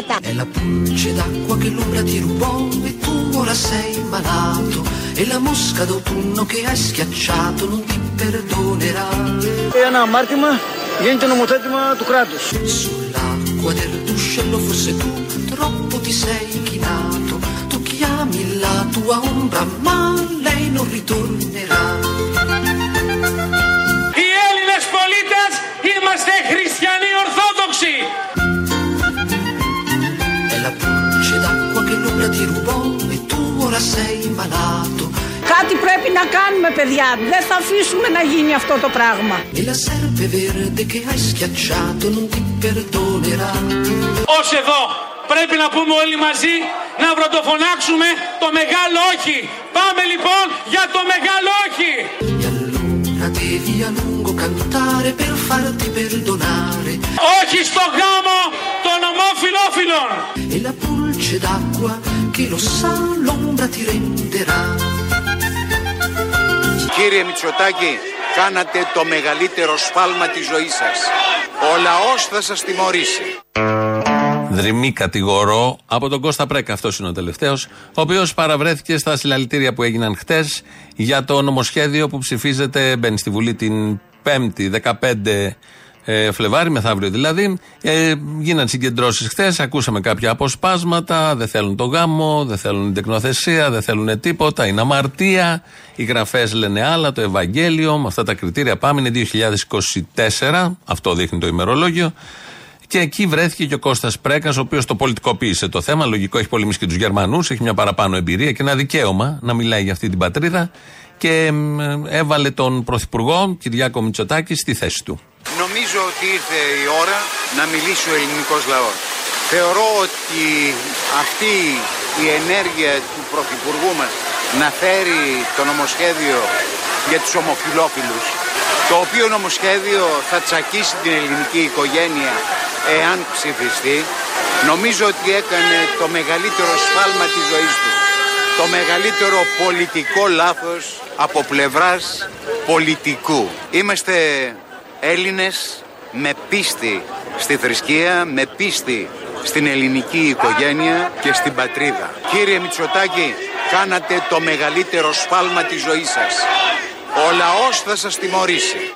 τίποτα. È la pulce d'acqua che l'ombra ti rubò e tu ora sei malato. E la mosca d'autunno che hai schiacciato non ti perdonerà. Ένα αμάρτημα γίνεται νομοθέτημα του κράτους. Sull'acqua del ruscello forse tu troppo ti sei chinato. Tu chiami la tua ombra ma lei non ritornerà. Οι Έλληνες πολίτες είμαστε χριστιανοί ορθόδοξοι. Κάτι πρέπει να κάνουμε παιδιά. Δεν θα αφήσουμε να γίνει αυτό το πράγμα. E la serpe verde che hai schiacciato non ti perdonerà. Ως εδώ πρέπει να πούμε όλοι μαζί να βροντοφωνάξουμε το μεγάλο όχι. Πάμε λοιπόν για το μεγάλο όχι. E allora devi a lungo cantare per farti perdonare. Όχι στο γάμο των ομοφιλόφιλων. E la pulce d'acqua che lo sa l'ombra ti renderà. Κύριε Μητσοτάκη, κάνατε το μεγαλύτερο σφάλμα της ζωής σας. Ο λαός θα σας τιμωρήσει. Δρυμή κατηγορώ από τον Κώστα Πρέκα. Αυτός είναι ο τελευταίος. Ο οποίος παραβρέθηκε στα συλλαλητήρια που έγιναν χτες για το νομοσχέδιο που ψηφίζεται, μπαίνει στη Βουλή την 5η, 15 ε, Φλεβάρι, μεθαύριο δηλαδή. Ε, γίναν συγκεντρώσεις χθες, ακούσαμε κάποια αποσπάσματα. Δεν θέλουν το γάμο, δεν θέλουν την τεκνοθεσία, δεν θέλουν τίποτα. Είναι αμαρτία. Οι γραφές λένε άλλα, το Ευαγγέλιο. Με αυτά τα κριτήρια πάμε. Είναι 2024. Αυτό δείχνει το ημερολόγιο. Και εκεί βρέθηκε και ο Κώστας Πρέκας, ο οποίος το πολιτικοποίησε το θέμα. Λογικό, έχει πολεμήσει και τους Γερμανούς, έχει μια παραπάνω εμπειρία και ένα δικαίωμα να μιλάει για αυτή την πατρίδα. Και μ, έβαλε τον Πρωθυπουργό Κυριάκο Μητσοτάκη στη θέση του. Νομίζω ότι ήρθε η ώρα να μιλήσει ο ελληνικός λαός. Θεωρώ ότι αυτή η ενέργεια του Πρωθυπουργού μας να φέρει το νομοσχέδιο για τους ομοφιλόφιλους το οποίο νομοσχέδιο θα τσακίσει την ελληνική οικογένεια εάν ψηφιστεί νομίζω ότι έκανε το μεγαλύτερο σφάλμα της ζωής του το μεγαλύτερο πολιτικό λάθος από πλευράς πολιτικού είμαστε Έλληνες με πίστη στη θρησκεία, με πίστη στην ελληνική οικογένεια και στην πατρίδα. Κύριε Μητσοτάκη, κάνατε το μεγαλύτερο σφάλμα της ζωής σας. Ο λαός θα σας τιμωρήσει.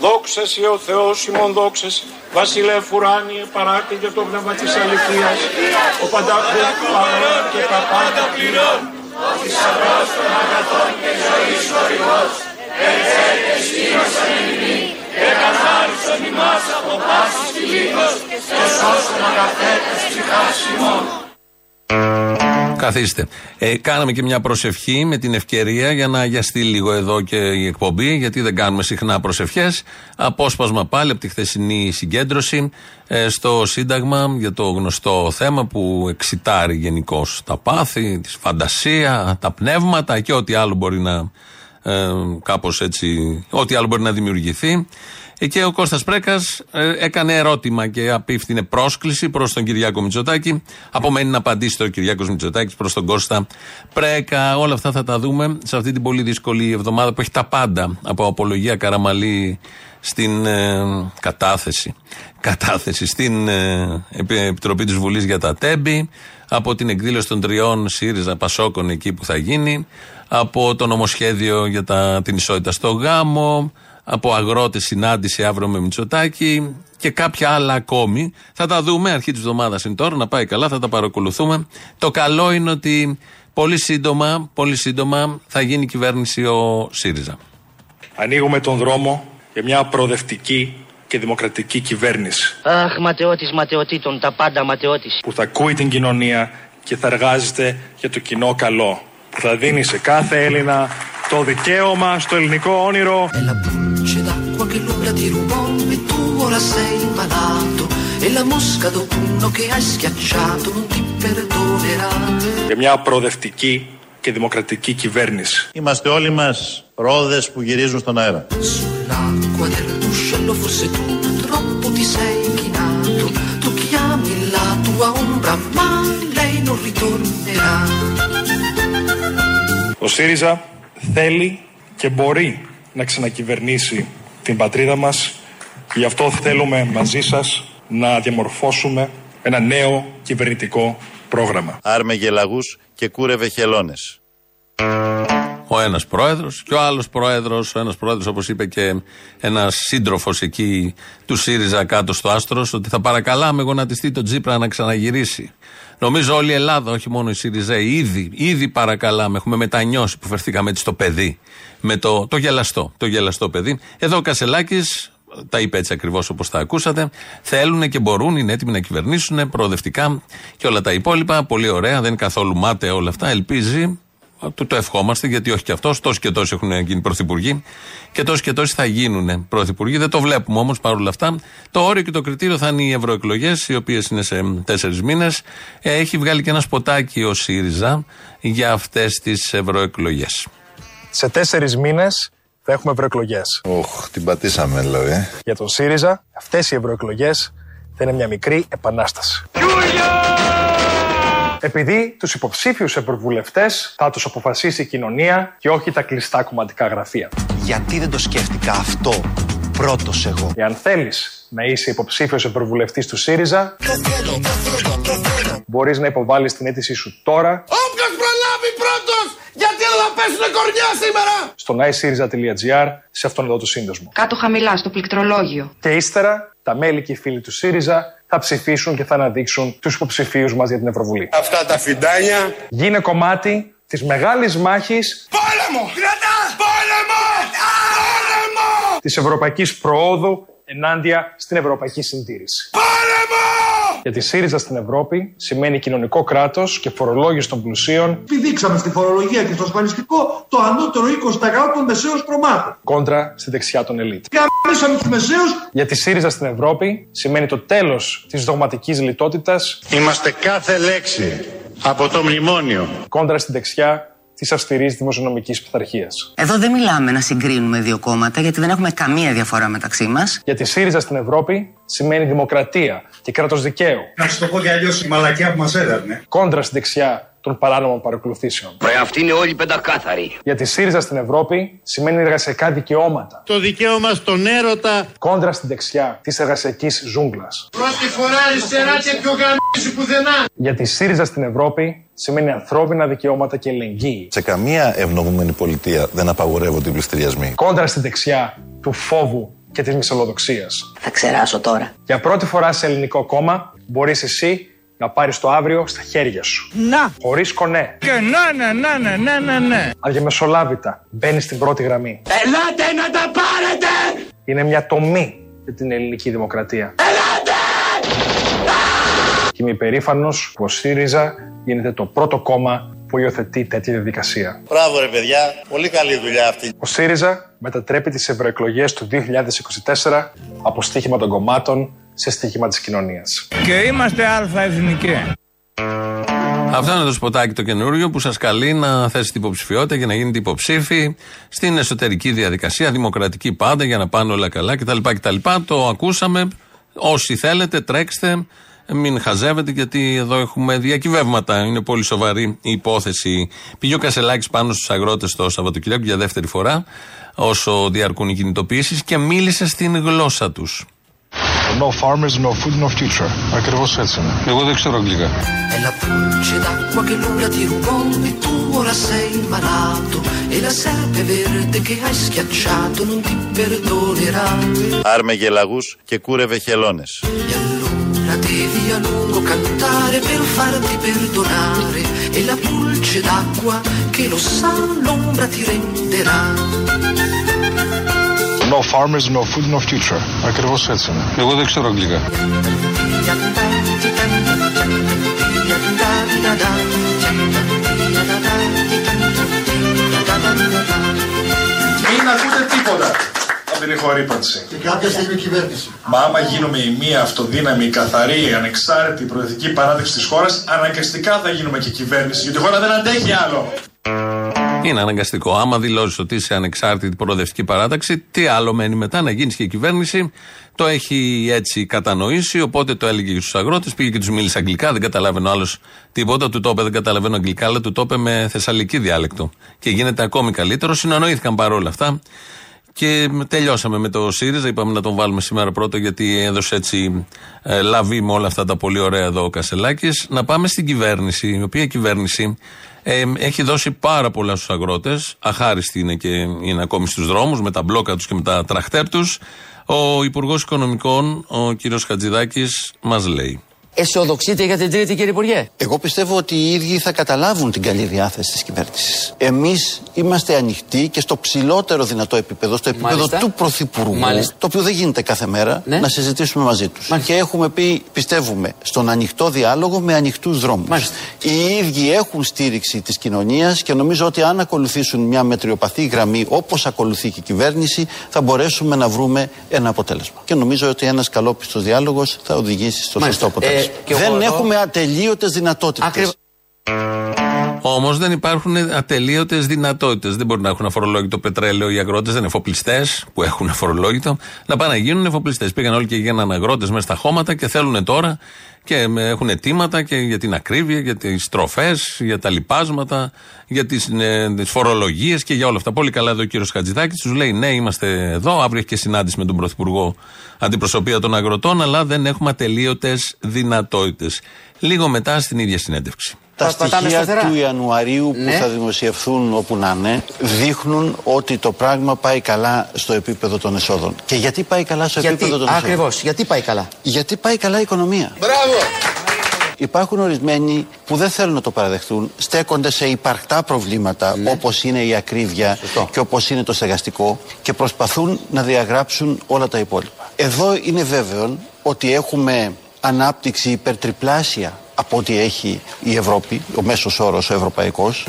Δόξα σε ο Θεός ημών δόξας σε. Βασιλεύ ουράνιε παράκτη για το πνεύμα της αληθείας. Ο πανταχού παρόν και τα πάντα πληρών. Ο θησαυρός των αγαθών και ζωής χορηγός. Ερχέτες στήρωσαν εμείς. Εκαθάρισον ημάς από πάσης φιλίκος. Και σώσον αγαθέτες ψυχάς ημών. Καθίστε. Ε, κάναμε και μια προσευχή με την ευκαιρία για να αγιαστεί λίγο εδώ και η εκπομπή, γιατί δεν κάνουμε συχνά προσευχές. Απόσπασμα πάλι από τη χθεσινή συγκέντρωση ε, στο Σύνταγμα για το γνωστό θέμα που εξητάρει γενικώς τα πάθη, της φαντασία, τα πνεύματα και ό,τι άλλο μπορεί να. Ε, κάπως έτσι, ό,τι άλλο μπορεί να δημιουργηθεί. Ε, Και ο Κώστας Πρέκας ε, έκανε ερώτημα και απίφθινε πρόσκληση προς τον Κυριάκο Μητσοτάκη. Απομένει να απαντήσει το Κυριάκος Μητσοτάκης προς τον Κώστα Πρέκα. Όλα αυτά θα τα δούμε σε αυτή την πολύ δύσκολη εβδομάδα που έχει τα πάντα από απολογία Καραμαλή στην ε, κατάθεση. Κατάθεση στην ε, Επι- Επιτροπή της Βουλής για τα Τέμπη, από την εκδήλωση των τριών ΣΥΡΙΖΑ Πασόκων εκεί που θα γίνει, από το νομοσχέδιο για τα, την ισότητα στο γάμο, από αγρότες συνάντηση αύριο με Μητσοτάκη και κάποια άλλα ακόμη. Θα τα δούμε, αρχή της εβδομάδας είναι τώρα, να πάει καλά, θα τα παρακολουθούμε. Το καλό είναι ότι πολύ σύντομα, πολύ σύντομα θα γίνει κυβέρνηση ο ΣΥΡΙΖΑ. Ανοίγουμε τον δρόμο για μια προοδευτική και δημοκρατική κυβέρνηση Αχ, ματαιώτης ματαιωτήτων, τα πάντα ματαιώτης. που θα ακούει την κοινωνία και θα εργάζεται για το κοινό καλό θα δίνει σε κάθε Έλληνα το δικαίωμα στο ελληνικό όνειρο. Και μια προοδευτική και δημοκρατική κυβέρνηση. Είμαστε όλοι μας ρόδες που γυρίζουν στον αέρα. Ο ΣΥΡΙΖΑ θέλει και μπορεί να ξανακυβερνήσει την πατρίδα μας και γι' αυτό θέλουμε μαζί σας να διαμορφώσουμε ένα νέο κυβερνητικό πρόγραμμα. Άρμε γελαγούς και κούρευε χελώνες. Ο ένας πρόεδρος και ο άλλος πρόεδρος. Ο ένας πρόεδρος, όπως είπε και ένας σύντροφος εκεί του ΣΥΡΙΖΑ κάτω στο Άστρο, ότι θα παρακαλάμε γονατιστεί τον Τζίπρα να ξαναγυρίσει. Νομίζω όλη η Ελλάδα, όχι μόνο η ΣΥΡΙΖΑ, ήδη, ήδη παρακαλάμε. Έχουμε μετανιώσει που φερθήκαμε έτσι στο παιδί. Με το, το γελαστό, το γελαστό παιδί. Εδώ ο Κασελάκης τα είπε έτσι ακριβώς όπως τα ακούσατε. Θέλουν και μπορούν, είναι έτοιμοι να κυβερνήσουν προοδευτικά και όλα τα υπόλοιπα. Πολύ ωραία, δεν είναι καθόλου μάταια όλα αυτά. Ελπίζει του το ευχόμαστε, γιατί όχι και αυτός. Τόσοι και τόσοι έχουν γίνει πρωθυπουργοί και τόσοι και τόσοι θα γίνουν πρωθυπουργοί. Δεν το βλέπουμε όμως παρόλα αυτά. Το όριο και το κριτήριο θα είναι οι ευρωεκλογές, οι οποίες είναι σε τέσσερις μήνες. Έχει βγάλει και ένα σποτάκι ο ΣΥΡΙΖΑ για αυτές τις ευρωεκλογές. Σε τέσσερις μήνες θα έχουμε ευρωεκλογές. Οχ, την πατήσαμε δηλαδή. Για τον ΣΥΡΙΖΑ, αυτές οι ευρωεκλογές θα είναι μια μικρή επανάσταση. Επειδή τους υποψήφιους ευρωβουλευτές θα τους αποφασίσει η κοινωνία και όχι τα κλειστά κομματικά γραφεία. Γιατί δεν το σκέφτηκα αυτό πρώτος εγώ; Εάν θέλεις να είσαι υποψήφιος ευρωβουλευτής του ΣΥΡΙΖΑ, μπορείς να υποβάλεις την αίτησή σου τώρα. Όποιος προλάβει πρώτος! Γιατί δεν θα πέσουν κορνιά σήμερα! Στο naisiriza.gr σε αυτόν εδώ το σύνδεσμο. Κάτω χαμηλά στο πληκτρολόγιο. Και ύστερα τα μέλη και οι φίλοι του ΣΥΡΙΖΑ θα ψηφίσουν και θα αναδείξουν τους υποψηφίους μας για την Ευρωβουλή. Αυτά τα φιντάνια. Γίνε κομμάτι της μεγάλης μάχης Πόλεμο! Κρατά! Πόλεμο! Πόλεμο! της ευρωπαϊκής προόδου ενάντια στην ευρωπαϊκή συντήρηση. Πόλεμο! Γιατί ΣΥΡΙΖΑ στην Ευρώπη σημαίνει κοινωνικό κράτος και φορολόγηση των πλουσίων. Πηδήξαμε στη φορολογία και στο ασφαλιστικό το ανώτερο 20% των μεσαίων προμάτων. Κόντρα στη δεξιά των ελίτ. Καμίσαμε τους μεσαίου. Γιατί ΣΥΡΙΖΑ στην Ευρώπη σημαίνει το τέλος της δογματικής λιτότητας. Είμαστε κάθε λέξη από το μνημόνιο. Κόντρα στη δεξιά της αυστηρής δημοσιονομικής πειθαρχίας. Εδώ δεν μιλάμε να συγκρίνουμε δύο κόμματα, γιατί δεν έχουμε καμία διαφορά μεταξύ μας. Γιατί ΣΥΡΙΖΑ στην Ευρώπη σημαίνει δημοκρατία και κράτος δικαίου. Να σου το πω κι αλλιώς η μαλακιά που μας έδερνε. Κόντρα στη δεξιά των παράνομων παρακολουθήσεων. Ρε, αυτοί είναι όλοι πεντακάθαροι. Γιατί ΣΥΡΙΖΑ στην Ευρώπη σημαίνει εργασιακά δικαιώματα. Το δικαίωμα στον έρωτα. Κόντρα στη δεξιά της εργασιακής ζούγκλας. Πρώτη φορά αριστερά και πιο γαμίσει πουθενά. Γιατί ΣΥΡΙΖΑ στην Ευρώπη σημαίνει ανθρώπινα δικαιώματα και ελεγγύη. Σε καμία ευνομούμενη πολιτεία δεν απαγορεύονται οι πληστηριασμοί. Κόντρα στη δεξιά του φόβου και της μυσαλλοδοξίας. Θα ξεράσω τώρα. Για πρώτη φορά σε ελληνικό κόμμα μπορείς εσύ να πάρεις το αύριο στα χέρια σου. Να. Χωρίς κονέ. Και να, ναι, ναι, ναι, ναι, ναι, ναι. Αδιαμεσολάβητα. Μπαίνεις στην πρώτη γραμμή. Ελάτε να τα πάρετε! Είναι μια τομή για την ελληνική δημοκρατία. Ελάτε! Και είμαι υπερήφανος που ο ΣΥΡΙΖΑ γίνεται το πρώτο κόμμα που υιοθετεί τέτοια διαδικασία. Μπράβο ρε παιδιά, πολύ καλή δουλειά αυτή. Ο ΣΥΡΙΖΑ μετατρέπει τις ευρωεκλογές του 2024 από στοίχημα των κομμάτων σε στοίχημα της κοινωνίας. Και είμαστε αλφα εθνικοί. Αυτό είναι το σποτάκι το καινούριο που σας καλεί να θέσετε υποψηφιότητα για να γίνετε υποψήφοι στην εσωτερική διαδικασία, δημοκρατική πάντα, για να πάνε όλα καλά κτλ. κτλ. Το ακούσαμε. Όσοι θέλετε, τρέξτε. Μην χαζεύετε, γιατί εδώ έχουμε διακυβεύματα. Είναι πολύ σοβαρή η υπόθεση. Πήγε ο Κασελάκης πάνω στους αγρότες το Σαββατοκύριακο για δεύτερη φορά, όσο διαρκούν οι κινητοποιήσεις και μίλησε στην γλώσσα τους. No farmers, no food, no future. Ακριβώς έτσι είναι. Εγώ δεν ξέρω αγγλικά. È la pulce d'acqua che l'ora ti rubò e tu ora sei malato e la serpe verde che hai schiacciato non ti perdonerà. Άρμε γελαγούς και κούρευε χελώνες. E allora devi a lungo cantare per farti perdonare e la pulce d'acqua che lo sa l'ombra ti renderà. No farmers, no food, no future. Ακριβώ έτσι είναι. Εγώ δεν ξέρω αγγλικά. Μην ακούτε τίποτα Από την ηχορύπανση. Και κάποια στιγμή κυβέρνηση. Μα άμα γίνουμε η μία αυτοδύναμη, η καθαρή, η ανεξάρτητη, η προοδευτική παράδειξη της χώρας, αναγκαστικά θα γίνουμε και κυβέρνηση. Γιατί η χώρα δεν αντέχει άλλο. Είναι αναγκαστικό. Άμα δηλώσεις ότι είσαι ανεξάρτητη προοδευτική παράταξη, τι άλλο μένει μετά να γίνεις και η κυβέρνηση. Το έχει έτσι κατανοήσει, οπότε το έλεγε και στους αγρότες. Πήγε και τους μίλησε αγγλικά, δεν καταλαβαίνω άλλος τίποτα. Του το είπε, δεν καταλαβαίνω αγγλικά, αλλά του το είπε με θεσσαλική διάλεκτο. Και γίνεται ακόμη καλύτερο. Συνεννοήθηκαν παρόλα αυτά. Και τελειώσαμε με το ΣΥΡΙΖΑ. Είπαμε να τον βάλουμε σήμερα πρώτο γιατί έδωσε έτσι ε, λαβή με όλα αυτά τα πολύ ωραία εδώ ο Κασελάκης. Να πάμε στην κυβέρνηση, η οποία κυβέρνηση ε, έχει δώσει πάρα πολλά στους αγρότες. Αχάριστη είναι και είναι ακόμη στους δρόμους με τα μπλόκα τους και με τα τραχτέρ τους. Ο Υπουργός Οικονομικών, ο κ. Χατζηδάκης, μας λέει. Αισιοδοξείτε για την Τρίτη, κύριε Υπουργέ. Εγώ πιστεύω ότι οι ίδιοι θα καταλάβουν την καλή διάθεση της κυβέρνησης. Εμείς είμαστε ανοιχτοί και στο ψηλότερο δυνατό επίπεδο, στο επίπεδο Μάλιστα. του Πρωθυπουργού, Μάλιστα. το οποίο δεν γίνεται κάθε μέρα, Ναι. να συζητήσουμε μαζί τους. Και έχουμε πει, πιστεύουμε, στον ανοιχτό διάλογο με ανοιχτούς δρόμους. Οι ίδιοι έχουν στήριξη της κοινωνίας και νομίζω ότι αν ακολουθήσουν μια μετριοπαθή γραμμή όπως ακολουθεί και η κυβέρνηση, θα μπορέσουμε να βρούμε ένα αποτέλεσμα. Και νομίζω ότι ένας καλόπιστος διάλογος θα οδηγήσει στο Μάλιστα. σωστό αποτέλεσμα. Ε, και εγώ δεν εδώ- έχουμε ατελείωτες δυνατότητες. Όμως δεν υπάρχουν ατελείωτες δυνατότητες. Δεν μπορεί να έχουν αφορολόγητο πετρέλαιο οι αγρότες, δεν είναι εφοπλιστές που έχουν αφορολόγητο. Να πάνε να γίνουν εφοπλιστές. Πήγαν όλοι και γίνανε αγρότες μέσα στα χώματα και θέλουν τώρα και με- έχουν αιτήματα και για την ακρίβεια, για τις τροφέ, για τα λοιπάσματα, για τις φορολογίες και για όλα αυτά. Πολύ καλά εδώ ο κύριος Χατζηδάκης τους λέει: Ναι, είμαστε εδώ. Αύριο έχει και συνάντηση με τον Πρωθυπουργό Αντιπροσωπεία των Αγροτών, αλλά δεν έχουμε ατελείωτες δυνατότητες. Λίγο μετά στην ίδια συνέντευξη. Τα στοιχεία του Ιανουαρίου που Ναι. θα δημοσιευθούν όπου να είναι δείχνουν ότι το πράγμα πάει καλά στο επίπεδο των εσόδων. Και γιατί πάει καλά στο Γιατί, επίπεδο των εσόδων; ακριβώς, γιατί πάει καλά; Γιατί πάει καλά η οικονομία. Μπράβο! Υπάρχουν ορισμένοι που δεν θέλουν να το παραδεχτούν, στέκονται σε υπαρκτά προβλήματα Ναι. όπως είναι η ακρίβεια και όπως είναι το στεγαστικό και προσπαθούν να διαγράψουν όλα τα υπόλοιπα. Εδώ είναι βέβαιο ότι έχουμε ανάπτυξη υπερτριπλάσια από ό,τι έχει η Ευρώπη, ο μέσος όρος ο ευρωπαϊκός.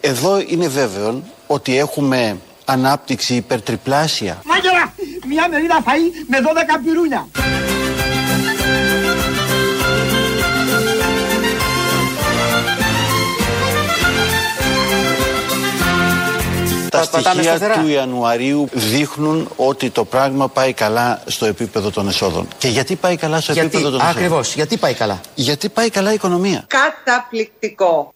Εδώ είναι βέβαιο ότι έχουμε ανάπτυξη υπερτριπλάσια Μάγερα, μια μερίδα φαΐ με 12 πυρούνια. Τα πατάμε στοιχεία σταθερά. του Ιανουαρίου δείχνουν ότι το πράγμα πάει καλά στο επίπεδο των εσόδων. Και γιατί πάει καλά στο Γιατί, επίπεδο των εσόδων; ακριβώς, γιατί πάει καλά; Γιατί πάει καλά η οικονομία; Καταπληκτικό.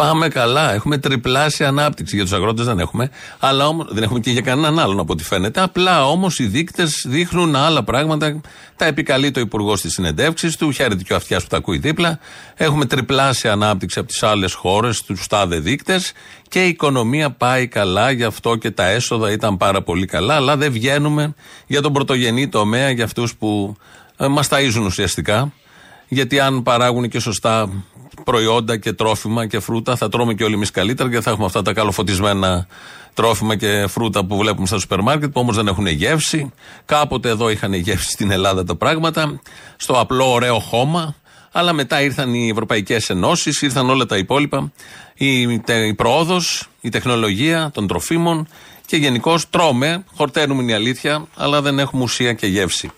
Πάμε καλά. Έχουμε τριπλάσια ανάπτυξη. Για τους αγρότες δεν έχουμε. Αλλά όμως, δεν έχουμε και για κανέναν άλλον από ό,τι φαίνεται. Απλά όμως οι δείκτες δείχνουν άλλα πράγματα. Τα επικαλεί το Υπουργό στις συνεντεύξεις του. Χαίρεται και ο αυτιάς που τα ακούει δίπλα. Έχουμε τριπλάσια ανάπτυξη από τις άλλες χώρες, τους τάδε δείκτες. Και η οικονομία πάει καλά. Γι' αυτό και τα έσοδα ήταν πάρα πολύ καλά. Αλλά δεν βγαίνουμε για τον πρωτογενή τομέα, για αυτούς που ε, μας ταΐζουν ουσιαστικά. Γιατί αν παράγουν και σωστά προϊόντα και τρόφιμα και φρούτα, θα τρώμε και όλοι εμείς καλύτερα και θα έχουμε αυτά τα καλοφωτισμένα τρόφιμα και φρούτα που βλέπουμε στα σούπερ μάρκετ, που όμως δεν έχουν γεύση. Κάποτε εδώ είχαν γεύση στην Ελλάδα τα πράγματα, στο απλό ωραίο χώμα. Αλλά μετά ήρθαν οι Ευρωπαϊκές Ενώσεις, ήρθαν όλα τα υπόλοιπα. Η, τε- η πρόοδος, η τεχνολογία των τροφίμων και γενικώς τρώμε, χορταίνουμε είναι η αλήθεια, αλλά δεν έχουμε ουσία και γεύση.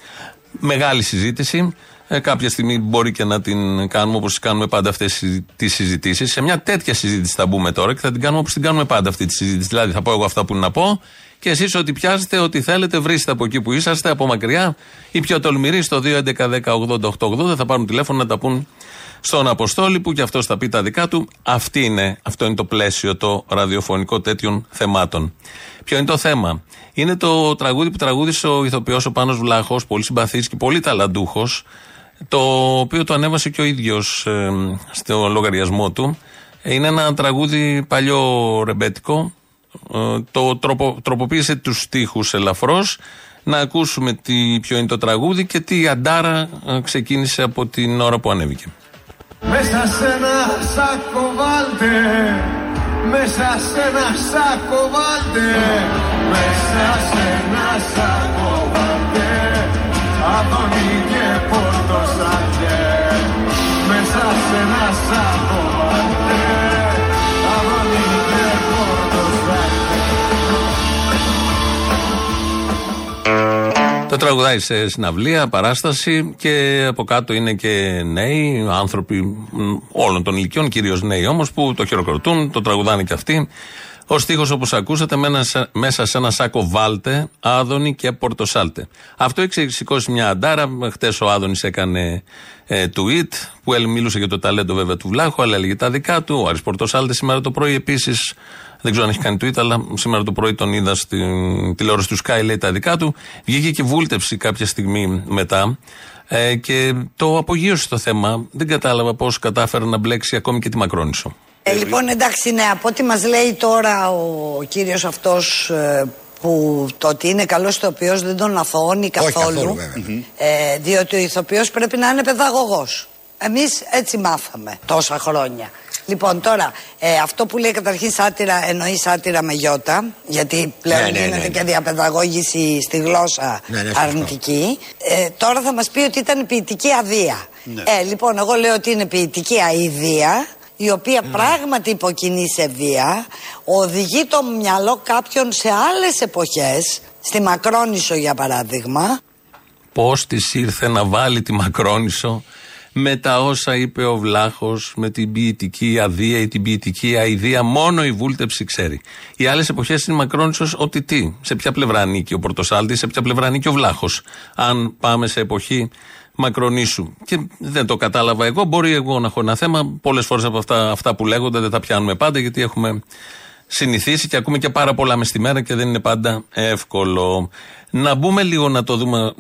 Μεγάλη συζήτηση. Ε, κάποια στιγμή μπορεί και να την κάνουμε όπως κάνουμε πάντα αυτές τις συζητήσεις. Σε μια τέτοια συζήτηση θα μπούμε τώρα και θα την κάνουμε όπως την κάνουμε πάντα αυτή τη συζήτηση. Δηλαδή, θα πω εγώ αυτά που είναι να πω και εσείς ό,τι πιάσετε, ό,τι θέλετε, βρίσκετε από εκεί που είσαστε, από μακριά ή πιο τολμηροί στο 2.11.10.80.880 θα πάρουν τηλέφωνο να τα πούν στον Αποστόλη που και αυτός θα πει τα δικά του. Αυτή είναι, αυτό είναι το πλαίσιο το ραδιοφωνικό τέτοιων θεμάτων. Ποιο είναι το θέμα; Είναι το τραγούδι που τραγούδισε ο ηθοποιός ο Πάνος Βλάχος, πολύ συμπαθής και πολύ ταλαντούχος, το οποίο το ανέβασε και ο ίδιος ε, στο λογαριασμό του. Είναι ένα τραγούδι παλιό ρεμπέτικο, ε, το τροπο, τροποποίησε τους στίχους ελαφρώς. Να ακούσουμε τι, ποιο είναι το τραγούδι και τι αντάρα ε, ξεκίνησε από την ώρα που ανέβηκε. Μέσα σε ένα σάκο βάλτε Μέσα σε ένα σάκο βάλτε Μέσα σε ένα σάκο βάλτε Αδόνι και Το Τραγουδάει σε συναυλία, παράσταση και από κάτω είναι και νέοι, άνθρωποι μ, όλων των ηλικιών, κυρίως νέοι όμως, που το χειροκροτούν, το τραγουδάνε κι αυτοί. Ο στίχος, όπως ακούσατε, με ένα σα- μέσα σε ένα σάκο βάλτε, Άδωνη και Πορτοσάλτε. Αυτό έχει σηκώσει μια αντάρα. Χτες ο Άδωνης έκανε ε, tweet που έλ- μιλούσε για το ταλέντο βέβαια του Βλάχου, αλλά έλεγε τα δικά του. Ο Άρης Πορτοσάλτε σήμερα το πρωί επίσης. Δεν ξέρω αν έχει κάνει tweet, αλλά σήμερα το πρωί τον είδα στην τηλεόραση του Sky, λέει τα δικά του. Βγήκε και βούλτεψη κάποια στιγμή μετά. Ε, και το απογείωσε το θέμα. Δεν κατάλαβα πώς κατάφερε να μπλέξει ακόμη και τη Μακρόνισο. Ε, λοιπόν, εντάξει, ναι, από ό,τι μας λέει τώρα ο κύριος αυτός ε, που το ότι είναι καλός ηθοποιός δεν τον αθωώνει καθόλου. καθόλου, βέβαια. ε, διότι ο ηθοποιός πρέπει να είναι παιδαγωγός. Εμείς έτσι μάθαμε τόσα χρόνια. Λοιπόν, τώρα, ε, αυτό που λέει καταρχήν σάτυρα, εννοεί σάτυρα με γιώτα, γιατί πλέον Ναι, ναι, ναι, γίνεται ναι. και διαπαιδαγώγηση στη γλώσσα Ναι, ναι, σωστό. αρνητική. Ε, τώρα θα μας πει ότι ήταν ποιητική αδεία. Ναι. Ε, λοιπόν, εγώ λέω ότι είναι ποιητική αηδία, η οποία πράγματι υποκινεί σε βία, οδηγεί το μυαλό κάποιον σε άλλες εποχές, στη Μακρόνισο για παράδειγμα, Πώς της ήρθε να βάλει τη Μακρόνισο με τα όσα είπε ο Βλάχος, με την ποιητική αδεία ή την ποιητική αηδία. Μόνο η βούλτεψη ξέρει. Οι άλλες εποχές είναι Μακρόνισος ότι τι. Σε ποια πλευρά ανήκει ο Πορτοσάλτης, σε ποια πλευρά ανήκει ο Βλάχος. Αν πάμε σε εποχή Μακρονίσου. Και δεν το κατάλαβα εγώ. Μπορεί εγώ να έχω ένα θέμα. Πολλές φορές από αυτά, αυτά που λέγονται δεν τα πιάνουμε πάντα γιατί έχουμε συνηθίσει και ακούμε και πάρα πολλά μες στη μέρα και δεν είναι πάντα εύκολο. Να μπούμε λίγο να το δούμε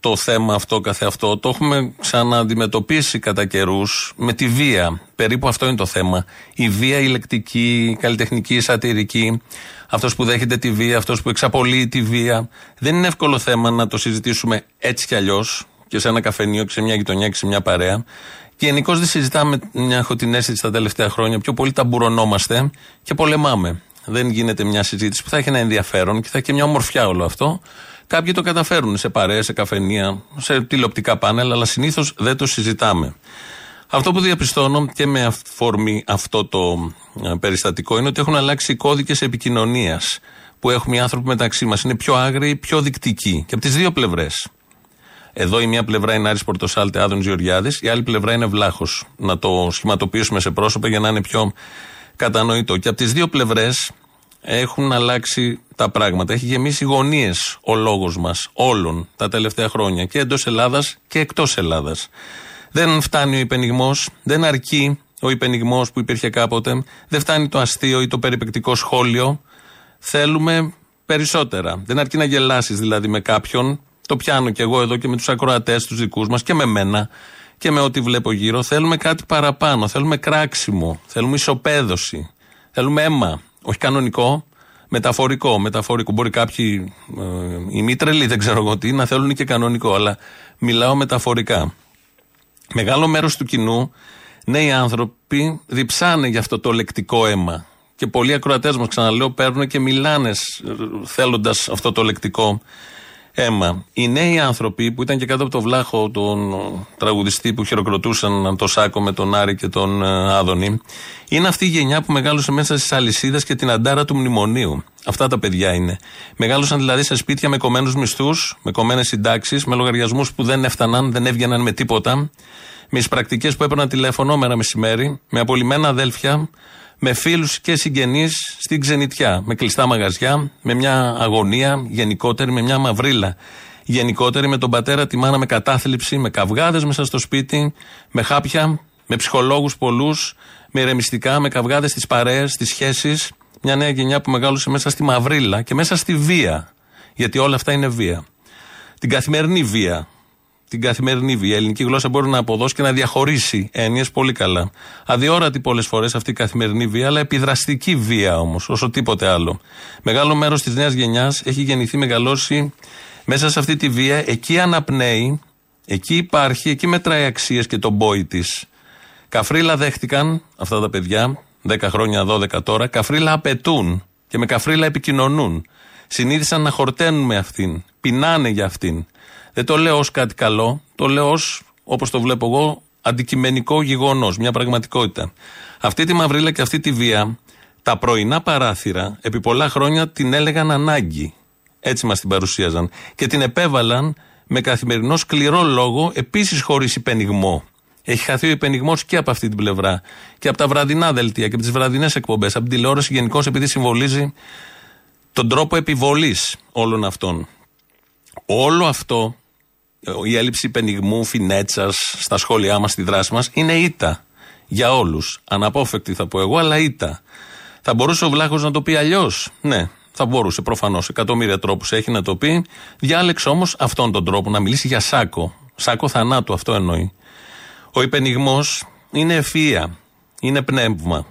το θέμα αυτό καθε αυτό. Το έχουμε ξανααντιμετωπίσει κατά καιρούς με τη βία. Περίπου αυτό είναι το θέμα. Η βία, η λεκτική, η καλλιτεχνική, η σατυρική. Αυτός που δέχεται τη βία, αυτός που εξαπολύει τη βία. Δεν είναι εύκολο θέμα να το συζητήσουμε έτσι κι αλλιώς και σε ένα καφενείο και σε μια γειτονιά και σε μια παρέα. Και γενικώ δεν συζητάμε, μια έχω την αίσθηση τα τελευταία χρόνια, πιο πολύ ταμπουρωνόμαστε και πολεμάμε. Δεν γίνεται μια συζήτηση που θα έχει ένα ενδιαφέρον και θα έχει μια ομορφιά όλο αυτό. Κάποιοι το καταφέρουν σε παρέε, σε καφενεία, σε τηλεοπτικά πάνελ, αλλά συνήθως δεν το συζητάμε. Αυτό που διαπιστώνω και με αφορμή αυτό το ε, περιστατικό είναι ότι έχουν αλλάξει οι κώδικες επικοινωνίας που έχουμε οι άνθρωποι μεταξύ μας. Είναι πιο άγριοι, πιο δεικτικοί και από τις δύο πλευρές. Εδώ η μία πλευρά είναι Άρης Πορτοσάλτε, Άδων Γεωργιάδης, η άλλη πλευρά είναι Βλάχος. Να το σχηματοποιήσουμε σε πρόσωπα για να είναι πιο κατανοητό. Και από τις δύο πλευρές έχουν αλλάξει τα πράγματα. Έχει γεμίσει γωνίες ο λόγος μας όλων τα τελευταία χρόνια και εντός Ελλάδας και εκτός Ελλάδας. Δεν φτάνει ο υπενιγμός, δεν αρκεί ο υπενιγμός που υπήρχε κάποτε, δεν φτάνει το αστείο ή το περιπεκτικό σχόλιο. Θέλουμε περισσότερα. Δεν αρκεί να γελάσεις δηλαδή με κάποιον. Το πιάνω κι εγώ εδώ και με τους ακροατές τους δικούς μας και με μένα και με ό,τι βλέπω γύρω. Θέλουμε κάτι παραπάνω. Θέλουμε κράξιμο. Θέλουμε ισοπαίδωση. Θέλουμε αίμα. Όχι κανονικό, μεταφορικό. Μεταφορικό. Μπορεί κάποιοι, ε, οι μήτρελοι, δεν ξέρω εγώ τι, να θέλουν και κανονικό. Αλλά μιλάω μεταφορικά. Μεγάλο μέρος του κοινού, νέοι άνθρωποι, διψάνε για αυτό το λεκτικό αίμα. Και πολλοί ακροατές μας, ξαναλέω, παίρνουν και μιλάνε θέλοντας αυτό το λεκτικό αίμα. Οι νέοι άνθρωποι που ήταν και κάτω από το βλάχο τον τραγουδιστή που χειροκροτούσαν το Σάκο με τον Άρη και τον ε, Άδωνη, είναι αυτή η γενιά που μεγάλωσε μέσα στις αλυσίδες και την αντάρα του μνημονίου. Αυτά τα παιδιά είναι. Μεγάλωσαν δηλαδή σε σπίτια με κομμένους μισθούς, με κομμένες συντάξεις, με λογαριασμούς που δεν έφταναν, δεν έβγαιναν με τίποτα, με πρακτικέ που έπαιρναν τηλέφωνο μέρα μεσημέρι, με απολυμμένα αδέλφια, με φίλους και συγγενείς στην ξενιτιά. Με κλειστά μαγαζιά, με μια αγωνία γενικότερη, με μια μαυρίλα γενικότερη, με τον πατέρα, τη μάνα με κατάθλιψη, με καυγάδες μέσα στο σπίτι, με χάπια, με ψυχολόγους πολλούς, με ηρεμιστικά, με καυγάδες στι παρέε, στι σχέσει. Μια νέα γενιά που μεγάλωσε μέσα στη μαυρίλα και μέσα στη βία. Γιατί όλα αυτά είναι βία. Την καθημερινή βία. Την καθημερινή βία. Η ελληνική γλώσσα μπορεί να αποδώσει και να διαχωρίσει έννοιες πολύ καλά. Αδιόρατη πολλές φορές αυτή η καθημερινή βία, αλλά επιδραστική βία όμως, όσο τίποτε άλλο. Μεγάλο μέρος της νέας γενιάς έχει γεννηθεί, μεγαλώσει μέσα σε αυτή τη βία. Εκεί αναπνέει, εκεί υπάρχει, εκεί μετράει αξίες και τον πόη της. Καφρίλα δέχτηκαν αυτά τα παιδιά, 10 χρόνια, 12 τώρα, καφρίλα απαιτούν και με καφρίλα επικοινωνούν. Συνήθισαν να χορταίνουν με αυτήν, πεινάνε για αυτήν. Δεν το λέω ως κάτι καλό, το λέω ως, όπως το βλέπω εγώ, αντικειμενικό γεγονός, μια πραγματικότητα. Αυτή τη μαυρίλα και αυτή τη βία, τα πρωινά παράθυρα, επί πολλά χρόνια την έλεγαν ανάγκη. Έτσι μας την παρουσίαζαν. Και την επέβαλαν με καθημερινό σκληρό λόγο, επίσης χωρίς υπενιγμό. Έχει χαθεί ο υπενιγμός και από αυτή την πλευρά. Και από τα βραδινά δελτία και από τις βραδινές εκπομπές. Από την τηλεόραση γενικώς, επειδή συμβολίζει τον τρόπο επιβολής όλων αυτών. Όλο αυτό, η έλλειψη υπενιγμού, φινέτσας στα σχόλιά μας, στη δράση μας, είναι ήττα. Για όλους. Αναπόφευκτη θα πω εγώ, αλλά ήττα. Θα μπορούσε ο Βλάχος να το πει αλλιώς; Ναι, θα μπορούσε προφανώς. Εκατομμύρια τρόπους έχει να το πει. Διάλεξε όμως αυτόν τον τρόπο να μιλήσει για σάκο. Σάκο θανάτου, αυτό εννοεί. Ο υπενιγμός είναι ευφυΐα. Είναι πνεύμα.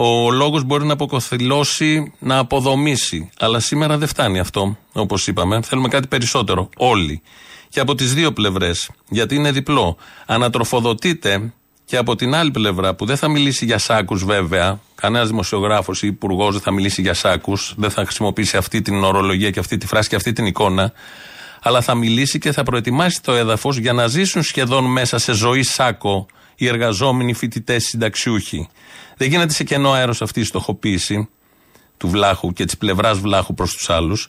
Ο λόγος μπορεί να αποκοθυλώσει, να αποδομήσει. Αλλά σήμερα δεν φτάνει αυτό, όπως είπαμε. Θέλουμε κάτι περισσότερο. Όλοι. Και από τις δύο πλευρές. Γιατί είναι διπλό. Ανατροφοδοτείται και από την άλλη πλευρά που δεν θα μιλήσει για σάκους βέβαια. Κανένας δημοσιογράφος ή υπουργός δεν θα μιλήσει για σάκους. Δεν θα χρησιμοποιήσει αυτή την ορολογία και αυτή τη φράση και αυτή την εικόνα. Αλλά θα μιλήσει και θα προετοιμάσει το έδαφος για να ζήσουν σχεδόν μέσα σε ζωή σάκο οι εργαζόμενοι, οι φοιτητές, οι συνταξιούχοι. Δεν γίνεται σε κενό αέρος αυτή η στοχοποίηση του βλάχου και της πλευράς βλάχου προς τους άλλους.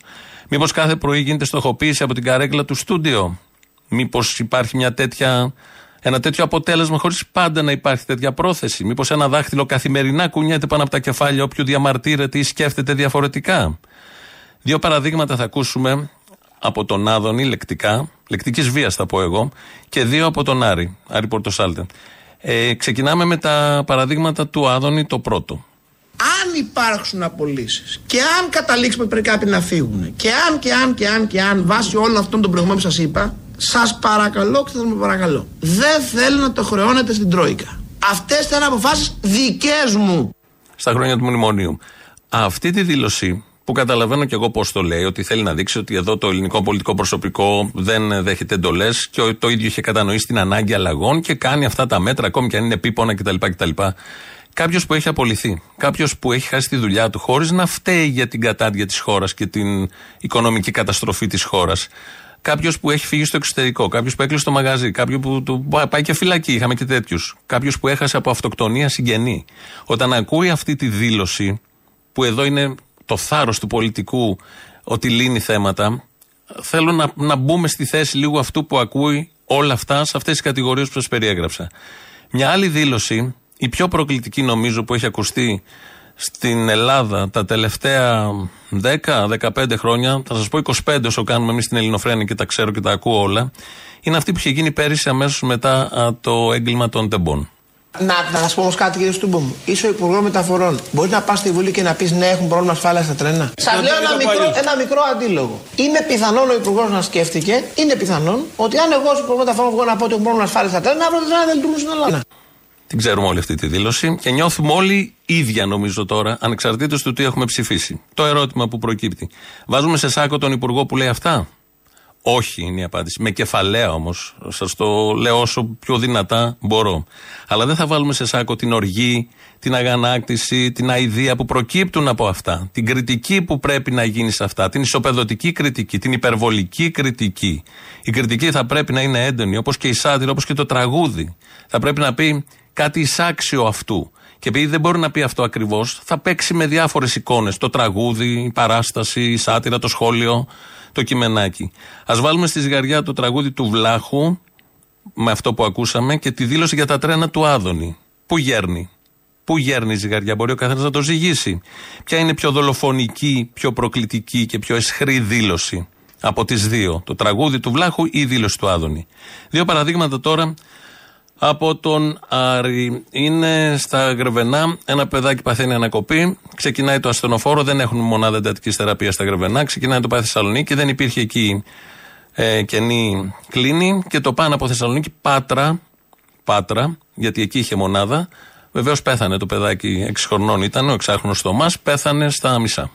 Μήπως κάθε πρωί γίνεται στοχοποίηση από την καρέκλα του στούντιο; Μήπως υπάρχει μια τέτοια, ένα τέτοιο αποτέλεσμα χωρίς πάντα να υπάρχει τέτοια πρόθεση; Μήπως ένα δάχτυλο καθημερινά κουνιέται πάνω από τα κεφάλια όποιου διαμαρτύρεται ή σκέφτεται διαφορετικά; Δύο παραδείγματα θα ακούσουμε από τον Άδωνη λεκτικά, λεκτικής βίας θα πω εγώ, και δύο από τον Άρη, Άρη Πορτοσάλτε. Ε, ξεκινάμε με τα παραδείγματα του Άδωνη το πρώτο. Αν υπάρξουν απολύσεις και αν καταλήξουμε πρέπει κάποιοι να φύγουν και αν και αν και αν και αν βάσει όλων αυτών των προηγουμένων που σας είπα, σας παρακαλώ και θα με παρακαλώ. Δεν θέλω να το χρεώνετε στην Τρόικα. Αυτές ήταν αποφάσεις δικές μου. Στα χρόνια του μνημονίου. Αυτή τη δήλωση που καταλαβαίνω και εγώ πώς το λέει, ότι θέλει να δείξει ότι εδώ το ελληνικό πολιτικό προσωπικό δεν δέχεται εντολές και το ίδιο είχε κατανοήσει την ανάγκη αλλαγών και κάνει αυτά τα μέτρα, ακόμη και αν είναι επίπονα κτλ. κτλ. Κάποιος που έχει απολυθεί, κάποιος που έχει χάσει τη δουλειά του χωρίς να φταίει για την κατάδια της χώρας και την οικονομική καταστροφή της χώρας. Κάποιος που έχει φύγει στο εξωτερικό, κάποιος που έκλεισε το μαγαζί, κάποιος που του πάει και φυλακή, είχαμε και τέτοιους. Κάποιος που έχασε από αυτοκτονία συγγενή. Όταν ακούει αυτή τη δήλωση, που εδώ είναι το θάρρος του πολιτικού ότι λύνει θέματα, θέλω να, να μπούμε στη θέση λίγο αυτού που ακούει όλα αυτά σε αυτές τις κατηγορίες που σας περιέγραψα. Μια άλλη δήλωση, η πιο προκλητική νομίζω που έχει ακουστεί στην Ελλάδα τα τελευταία 10-15 χρόνια, θα σας πω 25 όσο κάνουμε εμείς στην Ελληνοφρένη και τα ξέρω και τα ακούω όλα, είναι αυτή που είχε γίνει πέρυσι αμέσως μετά το έγκλημα των τεμπών. Να, να σα πω όμως κάτι, κύριε Στούμπο μου. Είσαι ο Υπουργός Μεταφορών. Μπορείς να πας στη Βουλή και να πεις ναι, έχουν πρόβλημα ασφάλεια στα τρένα. Σας λέω ένα μικρό, ένα μικρό αντίλογο. Είναι πιθανόν ο Υπουργός να σκέφτηκε, είναι πιθανόν, ότι αν εγώ ως Υπουργός Μεταφορών βγω να πω ότι έχουν πρόβλημα ασφάλεια στα τρένα, αύριο τα τρένα δεν λειτουργούν στην Ελλάδα. Την ξέρουμε όλη αυτή τη δήλωση και νιώθουμε όλοι ίδια νομίζω τώρα, ανεξαρτήτως του τι έχουμε ψηφίσει. Το ερώτημα που προκύπτει. Βάζουμε σε σάκο τον Υπουργό που λέει αυτά; Όχι είναι η απάντηση. Με κεφαλαία όμως. Σας το λέω όσο πιο δυνατά μπορώ. Αλλά δεν θα βάλουμε σε σάκο την οργή, την αγανάκτηση, την αηδία που προκύπτουν από αυτά. Την κριτική που πρέπει να γίνει σε αυτά. Την ισοπεδωτική κριτική, την υπερβολική κριτική. Η κριτική θα πρέπει να είναι έντονη, όπως και η σάτυρα, όπως και το τραγούδι. Θα πρέπει να πει κάτι εισάξιο αυτού. Και επειδή δεν μπορεί να πει αυτό ακριβώς, θα παίξει με διάφορες εικόνες. Το τραγούδι, η παράσταση, η σάτυρα, το σχόλιο το κειμενάκι. Α βάλουμε στη ζυγαριά το τραγούδι του Βλάχου, με αυτό που ακούσαμε, και τη δήλωση για τα τρένα του Άδωνη. Πού γέρνει; Πού γέρνει η ζυγαριά, μπορεί ο καθένας να το ζυγίσει. Ποια είναι πιο δολοφονική, πιο προκλητική και πιο εσχρή δήλωση από τις δύο; Το τραγούδι του Βλάχου ή η δήλωση του Άδωνη; Δύο παραδείγματα τώρα από τον Άρη. Είναι στα Γρεβενά, ένα παιδάκι παθαίνει ανακοπή. Ξεκινάει το ασθενοφόρο, δεν έχουν μονάδα εντατικής θεραπείας στα Γρεβενά. Ξεκινάει το πάει Θεσσαλονίκη, δεν υπήρχε εκεί ε, κενή κλίνη. Και το πάνω από Θεσσαλονίκη, Πάτρα, Πάτρα, γιατί εκεί είχε μονάδα. Βεβαίως πέθανε το παιδάκι, 6 χρονών ήταν, ο εξάχρονος Θωμάς, πέθανε στα μισά.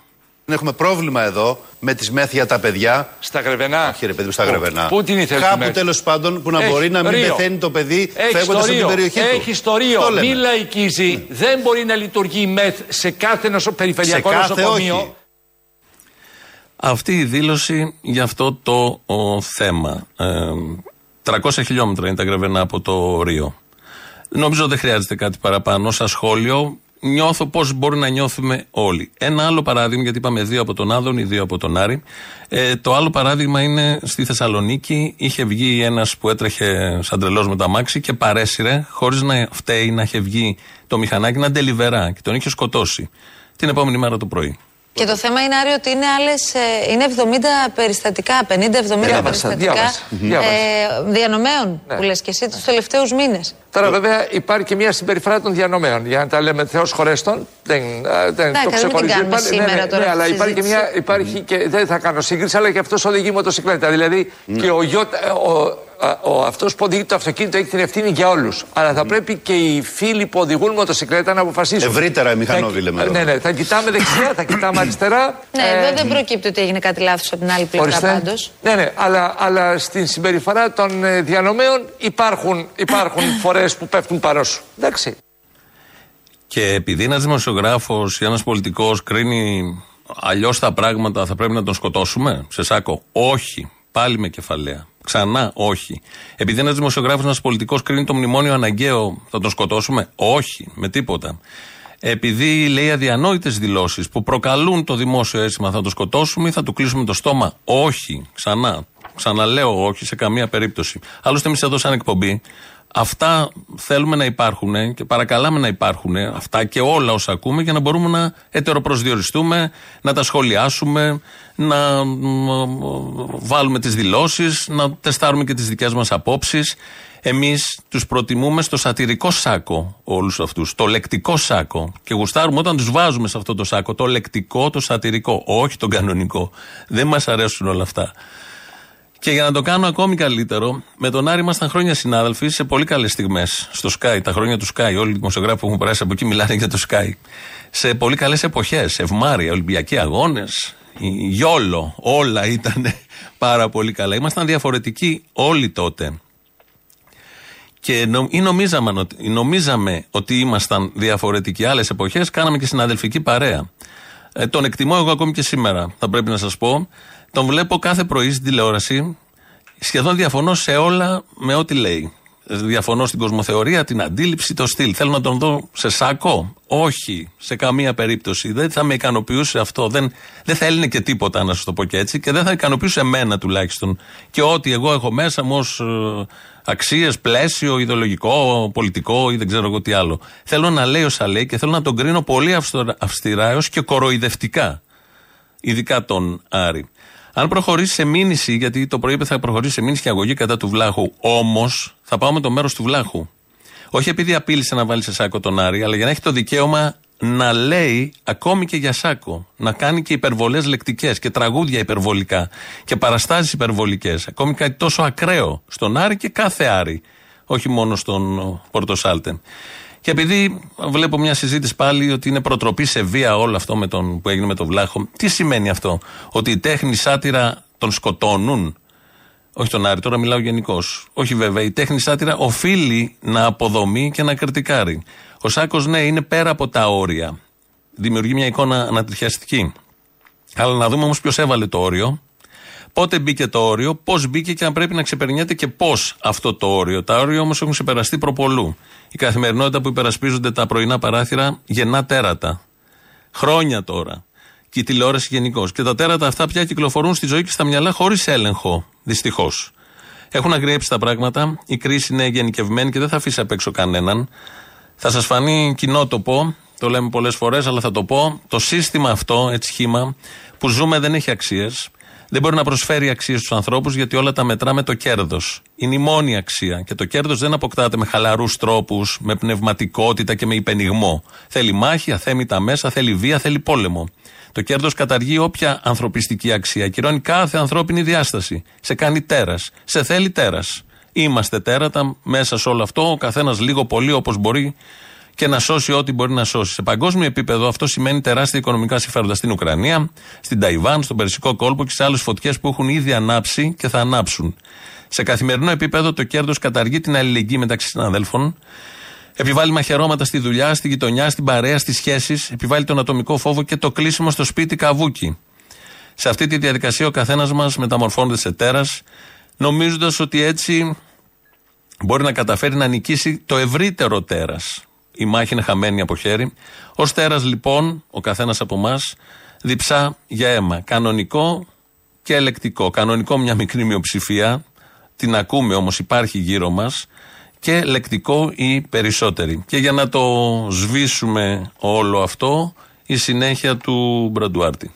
Έχουμε πρόβλημα εδώ με τις μέθ για τα παιδιά. Στα γρεβενά. Όχι, ρε παιδί μου, στα γρεβενά. Πού την ήθελες Κάπου τέλος πάντων που να Έχει μπορεί να μην ρίο. πεθαίνει το παιδί Έχει φεύγοντας το από την ρίο. περιοχή του. Έχει το ρίο. Αυτό λέμε. Μην λαϊκίζει. Δεν μπορεί να λειτουργεί η ΜΕΘ σε κάθε νοσο... περιφερειακό Σε κάθε νοσοκομείο. όχι. Αυτή η δήλωση για αυτό το ο, θέμα. Ε, 300 χιλιόμετρα είναι τα γρεβενά από το Ρίο. Νομίζω δεν χρειάζεται κάτι παραπάνω. Σαν σχόλιο νιώθω πώς μπορεί να νιώθουμε όλοι. Ένα άλλο παράδειγμα, γιατί είπαμε δύο από τον Άδων ή δύο από τον Άρη. Ε, το άλλο παράδειγμα είναι στη Θεσσαλονίκη. Είχε βγει ένας που έτρεχε σαν τρελός με τα μάξι και παρέσυρε, χωρίς να φταίει να είχε βγει το μηχανάκι, να ντελιβερά και τον είχε σκοτώσει την επόμενη μέρα το πρωί. Και το θέμα είναι, Άρη, ότι είναι άλλες, ε, είναι 70 περιστατικά, 50-70 περιστατικά διάβασα, διάβασα. ε, διανομέων που λες και εσύ τους τελευταίους μήνες. Τώρα, βέβαια, υπάρχει και μια συμπεριφορά των διανομέων. Για να τα λέμε Θεός χωρέστον, δεν, ε, δεν Εντάξει, το δεν την ξεχωρίζω. κάνουμε Υπάρχει- σήμερα ναι, τώρα ναι, αλλά αυτή τη υπάρχει και, μια, συζήτηση. υπάρχει και δεν θα κάνω σύγκριση, αλλά και αυτός οδηγεί μοτοσυκλέτα. Δηλαδή και ο, γιο, ο, ο, αυτός που οδηγεί το αυτοκίνητο έχει την ευθύνη για όλους. Αλλά θα πρέπει και οι φίλοι που οδηγούν μοτοσυκλέτα να αποφασίσουν. Ευρύτερα οι μηχανόβοι Θα- λέμε εδώ. Ναι, ναι, θα κοιτάμε δεξιά, θα κοιτάμε αριστερά. Ναι, Ε, εδώ δεν προκύπτει ότι έγινε κάτι λάθος από την άλλη πλευρά Ορίστε. πάντως. Ναι, ναι, αλλά, αλλά στην συμπεριφορά των ε, διανομέων υπάρχουν, υπάρχουν φορές που πέφτουν πάνω σου. Εντάξει. Και επειδή ένας δημοσιογράφος ή ένας πολιτικός κρίνει αλλιώς τα πράγματα, θα πρέπει να τον σκοτώσουμε σε σάκο; Όχι. Πάλι με κεφαλαία. Ξανά όχι. Επειδή ένας δημοσιογράφος, ένας πολιτικός κρίνει το μνημόνιο αναγκαίο, θα τον σκοτώσουμε; Όχι. Με τίποτα. Επειδή λέει αδιανόητες δηλώσεις που προκαλούν το δημόσιο αίσθημα, θα το σκοτώσουμε ή θα του κλείσουμε το στόμα; Όχι. Ξανά. Ξαναλέω όχι σε καμία περίπτωση. Άλλωστε, εμείς εδώ, σαν εκπομπή, Αυτά θέλουμε να υπάρχουν και παρακαλάμε να υπάρχουν αυτά και όλα όσα ακούμε για να μπορούμε να ετεροπροσδιοριστούμε, να τα σχολιάσουμε, να μ, βάλουμε τις δηλώσεις, να τεστάρουμε και τις δικές μας απόψεις. Εμείς τους προτιμούμε στο σατυρικό σάκο όλους αυτούς, το λεκτικό σάκο και γουστάρουμε όταν τους βάζουμε σε αυτό το σάκο, το λεκτικό, το σατυρικό, όχι το κανονικό. Δεν μας αρέσουν όλα αυτά. Και για να το κάνω ακόμη καλύτερο, με τον Άρη ήμασταν χρόνια συνάδελφοι σε πολύ καλές στιγμές. Στο Sky, τα χρόνια του Sky. Όλοι οι δημοσιογράφοι που έχουν περάσει από εκεί μιλάνε για το Sky. Σε πολύ καλές εποχές. Ευμάρια, Ολυμπιακοί αγώνες, γιόλο. Όλα ήταν πάρα πολύ καλά. Ήμασταν διαφορετικοί όλοι τότε. Και νο, ή νομίζαμε, ότι- νομίζαμε ότι ήμασταν διαφορετικοί άλλες εποχές, κάναμε και συναδελφική παρέα. Ε, τον εκτιμώ εγώ ακόμη και σήμερα, θα πρέπει να σας πω. Τον βλέπω κάθε πρωί στην τηλεόραση. Σχεδόν διαφωνώ σε όλα με ό,τι λέει. Ε, Διαφωνώ στην κοσμοθεωρία, την αντίληψη, το στυλ. Θέλω να τον δω σε σάκο. Όχι, σε καμία περίπτωση. Δεν θα με ικανοποιούσε αυτό. Δεν, δεν θα έλυνε και τίποτα, να σας το πω και έτσι. Και δεν θα ικανοποιούσε εμένα τουλάχιστον. Και ό,τι εγώ έχω μέσα μου ως αξίες, πλαίσιο, ιδεολογικό, πολιτικό ή δεν ξέρω εγώ τι άλλο. Θέλω να λέει όσα λέει και θέλω να τον κρίνω πολύ αυστορα- αυστηρά έως και κοροϊδευτικά. Ειδικά τον Άρη. Αν προχωρήσει σε μήνυση, γιατί το πρωί είπε θα προχωρήσει σε μήνυση και αγωγή κατά του Βλάχου, όμως θα πάω με το μέρος του Βλάχου. Όχι επειδή απείλησε να βάλει σε σάκο τον Άρη, αλλά για να έχει το δικαίωμα να λέει ακόμη και για σάκο. Να κάνει και υπερβολές λεκτικές και τραγούδια υπερβολικά και παραστάσεις υπερβολικές. Ακόμη κάτι τόσο ακραίο στον Άρη και κάθε Άρη. Όχι μόνο στον ο, Πορτοσάλτε. Και επειδή βλέπω μια συζήτηση πάλι ότι είναι προτροπή σε βία όλο αυτό με τον, που έγινε με τον Βλάχο, τι σημαίνει αυτό, Ότι η τέχνη σάτυρα τον σκοτώνουν; Όχι τον Άρη, τώρα μιλάω γενικώς. Όχι βέβαια, η τέχνη σάτυρα οφείλει να αποδομεί και να κριτικάρει. Ο Σάκος, ναι, είναι πέρα από τα όρια. Δημιουργεί μια εικόνα ανατριχιαστική. Αλλά να δούμε όμως ποιος έβαλε το όριο. Πότε μπήκε το όριο, πώς μπήκε και αν πρέπει να ξεπερνιέται και πώς αυτό το όριο. Τα όρια όμως έχουν ξεπεραστεί προπολού. Η καθημερινότητα που υπερασπίζονται τα πρωινά παράθυρα γεννά τέρατα. Χρόνια τώρα. Και η τηλεόραση γενικώς. Και τα τέρατα αυτά πια κυκλοφορούν στη ζωή και στα μυαλά χωρίς έλεγχο. Δυστυχώς. Έχουν αγριέψει τα πράγματα. Η κρίση είναι γενικευμένη και δεν θα αφήσει απ' έξω κανέναν. Θα σας φανεί κοινότοπο, το λέμε πολλές φορές, αλλά θα το πω. Το σύστημα αυτό, έτσι σχήμα, που ζούμε δεν έχει αξίες. Δεν μπορεί να προσφέρει αξίες στους ανθρώπους γιατί όλα τα μετρά με το κέρδος. Είναι η μόνη αξία. Και το κέρδος δεν αποκτάται με χαλαρούς τρόπους, με πνευματικότητα και με υπενιγμό. Θέλει μάχη, αθέμητα μέσα, θέλει βία, θέλει πόλεμο. Το κέρδος καταργεί όποια ανθρωπιστική αξία. Κυρώνει κάθε ανθρώπινη διάσταση. Σε κάνει τέρας. Σε θέλει τέρας. Είμαστε τέρατα μέσα σε όλο αυτό, ο καθένας λίγο πολύ όπως μπορεί και να σώσει ό,τι μπορεί να σώσει. Σε παγκόσμιο επίπεδο αυτό σημαίνει τεράστια οικονομικά συμφέροντα στην Ουκρανία, στην Ταϊβάν, στον Περσικό κόλπο και σε άλλες φωτιές που έχουν ήδη ανάψει και θα ανάψουν. Σε καθημερινό επίπεδο το κέρδος καταργεί την αλληλεγγύη μεταξύ συναδέλφων, επιβάλλει μαχαιρώματα στη δουλειά, στη γειτονιά, στην παρέα, στις σχέσεις, επιβάλλει τον ατομικό φόβο και το κλείσιμο στο σπίτι καβούκι. Σε αυτή τη διαδικασία ο καθένας μας μεταμορφώνεται σε τέρας, νομίζοντας ότι έτσι μπορεί να καταφέρει να νικήσει το ευρύτερο τέρας. Η μάχη είναι χαμένη από χέρι. Ο Στέρας λοιπόν, ο καθένας από εμάς, διψά για αίμα. Κανονικό και ελεκτικό. Κανονικό μια μικρή μειοψηφία, την ακούμε όμως, υπάρχει γύρω μας. Και λεκτικό οι περισσότεροι. Και για να το σβήσουμε όλο αυτό, η συνέχεια του Μπραντουάρτη.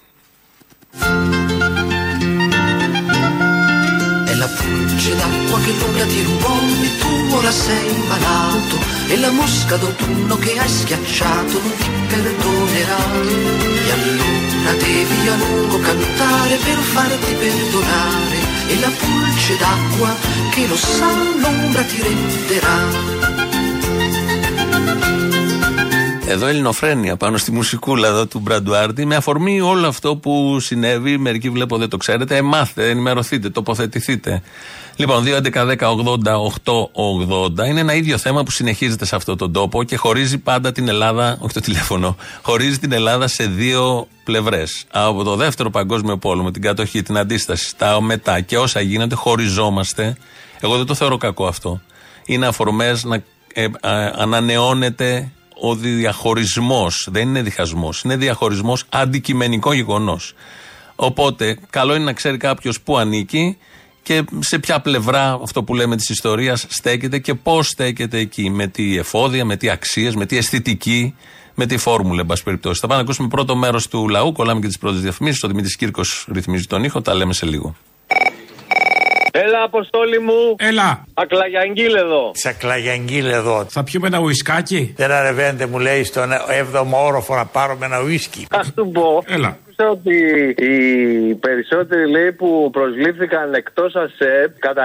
È la pulce d'acqua che l'ombra ti rubò ora sei malato e la mosca d'autunno che hai schiacciato non ti perdonerà. E allora devi a lungo cantare per farti perdonare e la pulce d'acqua che lo sa l'ombra ti renderà. Εδώ ελληνοφρένεια πάνω στη μουσικούλα εδώ του Μπραντουάρτη με αφορμή όλο αυτό που συνέβη. Μερικοί βλέπω δεν το ξέρετε. Ε, μάθετε, ενημερωθείτε, τοποθετηθείτε. Λοιπόν, 2.11.80.880 είναι ένα ίδιο θέμα που συνεχίζεται σε αυτόν τον τόπο και χωρίζει πάντα την Ελλάδα, όχι το τηλέφωνο, χωρίζει την Ελλάδα σε δύο πλευρές. Από το δεύτερο παγκόσμιο πόλεμο, την κατοχή, την αντίσταση, τα μετά και όσα γίνονται, χωριζόμαστε. Εγώ δεν το θεωρώ κακό αυτό. Είναι αφορμές να ε, α, ανανεώνεται ο διαχωρισμός. Δεν είναι διχασμός. Είναι διαχωρισμός αντικειμενικό γεγονός. Οπότε, καλό είναι να ξέρει κάποιος πού ανήκει και σε ποια πλευρά αυτό που λέμε της ιστορίας στέκεται και πώς στέκεται εκεί. Με τι εφόδια, με τι αξίες, με τι αισθητική, με τι φόρμουλα, εν πάση περιπτώσει. Θα πάμε να ακούσουμε πρώτο μέρος του λαού. Κολλάμε και τις πρώτες διαφημίσεις. Ο Δημήτρης Κύρκος ρυθμίζει τον ήχο. Τα λέμε σε λίγο. Έλα, Αποστόλη μου. Έλα. Ακλαγιαγγίλ εδώ. Τσακλαγιαγγίλ εδώ. Θα πιούμε ένα ουισκάκι; Δεν αρεβαίνετε, μου λέει, στον 7ο όροφο να πάρουμε ένα ουίσκι. Α του πω. Έλα. Άκουσα ότι οι περισσότεροι λέει που προσλήφθηκαν εκτός ΑΣΕΠ κατά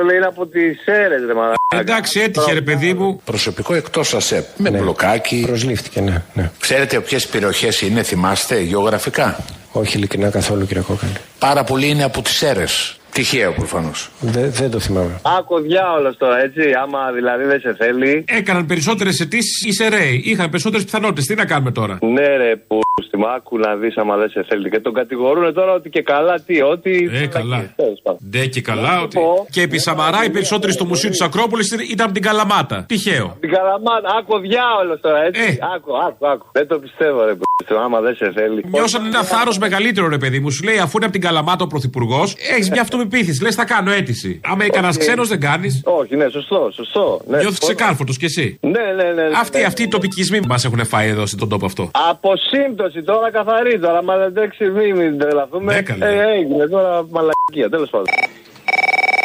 90% λέει είναι από τις αίρες, ρε μαλάκα. Εντάξει, έτυχε ρε παιδί μου. Προσωπικό εκτός ΑΣΕΠ. Με μπλοκάκι. Προσλήφθηκε, ναι. ναι. Ξέρετε ποιες περιοχές είναι, θυμάστε, γεωγραφικά; Όχι ειλικρινά καθόλου, κύριε Κόκαλη. Πάρα πολλοί είναι από τις αίρες. Τυχαίο προφανώς. Δεν, δεν το θυμάμαι. Άκου διάολος τώρα, έτσι. Άμα δηλαδή δεν σε θέλει. Έκαναν περισσότερες αιτήσεις οι Σεραίοι. Είχαν περισσότερες πιθανότητες. Τι να κάνουμε τώρα; Ναι, ρε, που στη μάκου να δεις άμα δεν σε θέλει. Και τον κατηγορούν τώρα ότι και καλά τι, ότι. Ε, καλά. Ναι, και καλά. Ότι... Και επί Σαμαρά οι περισσότεροι στο μουσείο της Ακρόπολης ήταν από την Καλαμάτα. Τυχαίο. Την Καλαμάτα, άκου διάολος τώρα, έτσι. Ε. Άκου, άκου, άκου. Δεν το πιστεύω, ρε, που άμα δεν σε θέλει. Νιώσαν ένα θάρρος μεγαλύτερο, ρε παιδί μου. Σου λέει αφού είναι από την Καλαμάτα ο Πρωθυπουργός, έχεις μια αυτοπεποίθηση. Λες θα κάνω αίτηση. Άμα κανένα ξένος δεν κάνεις. Όχι, ναι, σωστό, σωστό. Ναι, Νιώθεις ξεκάρφωτος κι εσύ. Ναι, ναι, ναι. ναι Αυτοί, ναι, αυτοί οι τοπικισμοί μας έχουν φάει εδώ στον τόπο αυτό. Από σύμπτωση τώρα καθαρή τώρα. Μα δεν τρέξει μην, μην τρελαθούμε. Ναι, καλέ. ε, έγινε τώρα μαλακία, τέλος πάντων.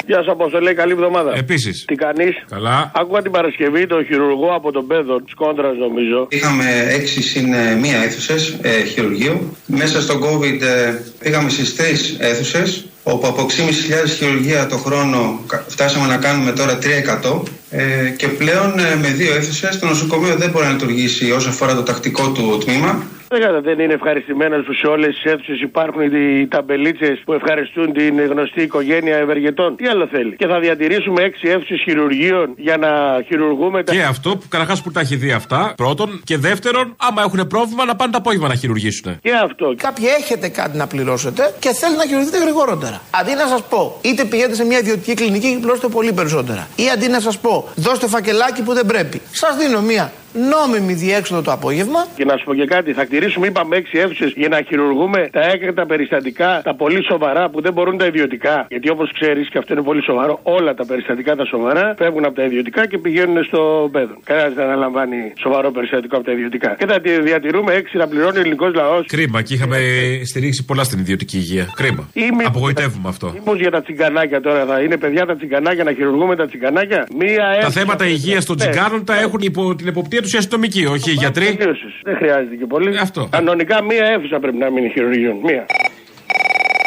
Γεια σα, Αποστολή, καλή εβδομάδα. Επίσης. Τι κάνεις; Καλά. Άκουγα την Παρασκευή τον χειρουργό από τον Πέδο, της Κόντρας νομίζω. Είχαμε έξι συν ε, μία αίθουσες ε, χειρουργείου. Μέσα στο COVID ε, πήγαμε στις τρεις αίθουσες, όπου από 6.500 χειρουργία το χρόνο κα- φτάσαμε να κάνουμε τώρα 3%. Ε, και πλέον ε, με δύο αίθουσες το νοσοκομείο δεν μπορεί να λειτουργήσει όσο αφορά το τακτικό του τμήμα. Δεν κατά, δεν είναι ευχαριστημένε που σε όλες τις αίθουσες υπάρχουν οι ταμπελίτσες που ευχαριστούν την γνωστή οικογένεια ευεργετών. Τι άλλο θέλει; Και θα διατηρήσουμε έξι αίθουσες χειρουργείων για να χειρουργούμε τα. Και αυτό που καταρχάς που τα έχει δει αυτά. Πρώτον. Και δεύτερον, άμα έχουν πρόβλημα να πάνε το απόγευμα να χειρουργήσουν. Και αυτό. Κάποιοι έχετε κάτι να πληρώσετε και θέλετε να χειρουργηθείτε γρηγορότερα. Αντί να σας πω, είτε πηγαίνετε σε μια ιδιωτική κλινική και πληρώσετε πολύ περισσότερα. Ή αντί να σας πω, δώστε φακελάκι που δεν πρέπει. Σας δίνω μια νόμιμη διέξοδο το απόγευμα. Και να σου πω και κάτι, θα κτηρίσουμε, είπαμε, έξι αίθουσες για να χειρουργούμε τα έκτακτα περιστατικά, τα πολύ σοβαρά που δεν μπορούν τα ιδιωτικά. Γιατί όπως ξέρεις, και αυτό είναι πολύ σοβαρό, όλα τα περιστατικά τα σοβαρά φεύγουν από τα ιδιωτικά και πηγαίνουν στο παιδό. Κανένας δεν αναλαμβάνει σοβαρό περιστατικό από τα ιδιωτικά. Και θα τη διατηρούμε έξι να πληρώνει ο ελληνικός λαός. Κρίμα και είχαμε στηρίξει πολλά στην ιδιωτική υγεία. Κρίμα. Απογοητεύουμε αυτό. Μήπω για τα τσιγκανάκια τώρα θα είναι παιδιά τα τσιγκανάκια να χειρουργούμε τα τσιγκανάκια. Μία Τα αίθουσα- θέματα υγείας των Ναι. τσιγκάνων τα έχουν υπό την εποπτεία του οι αστυνομικοί, όχι οι γιατροί. Τελείωσες. Δεν χρειάζεται και πολύ. Αυτό. Κανονικά μία αίθουσα πρέπει να μείνει χειρουργείων. Μία.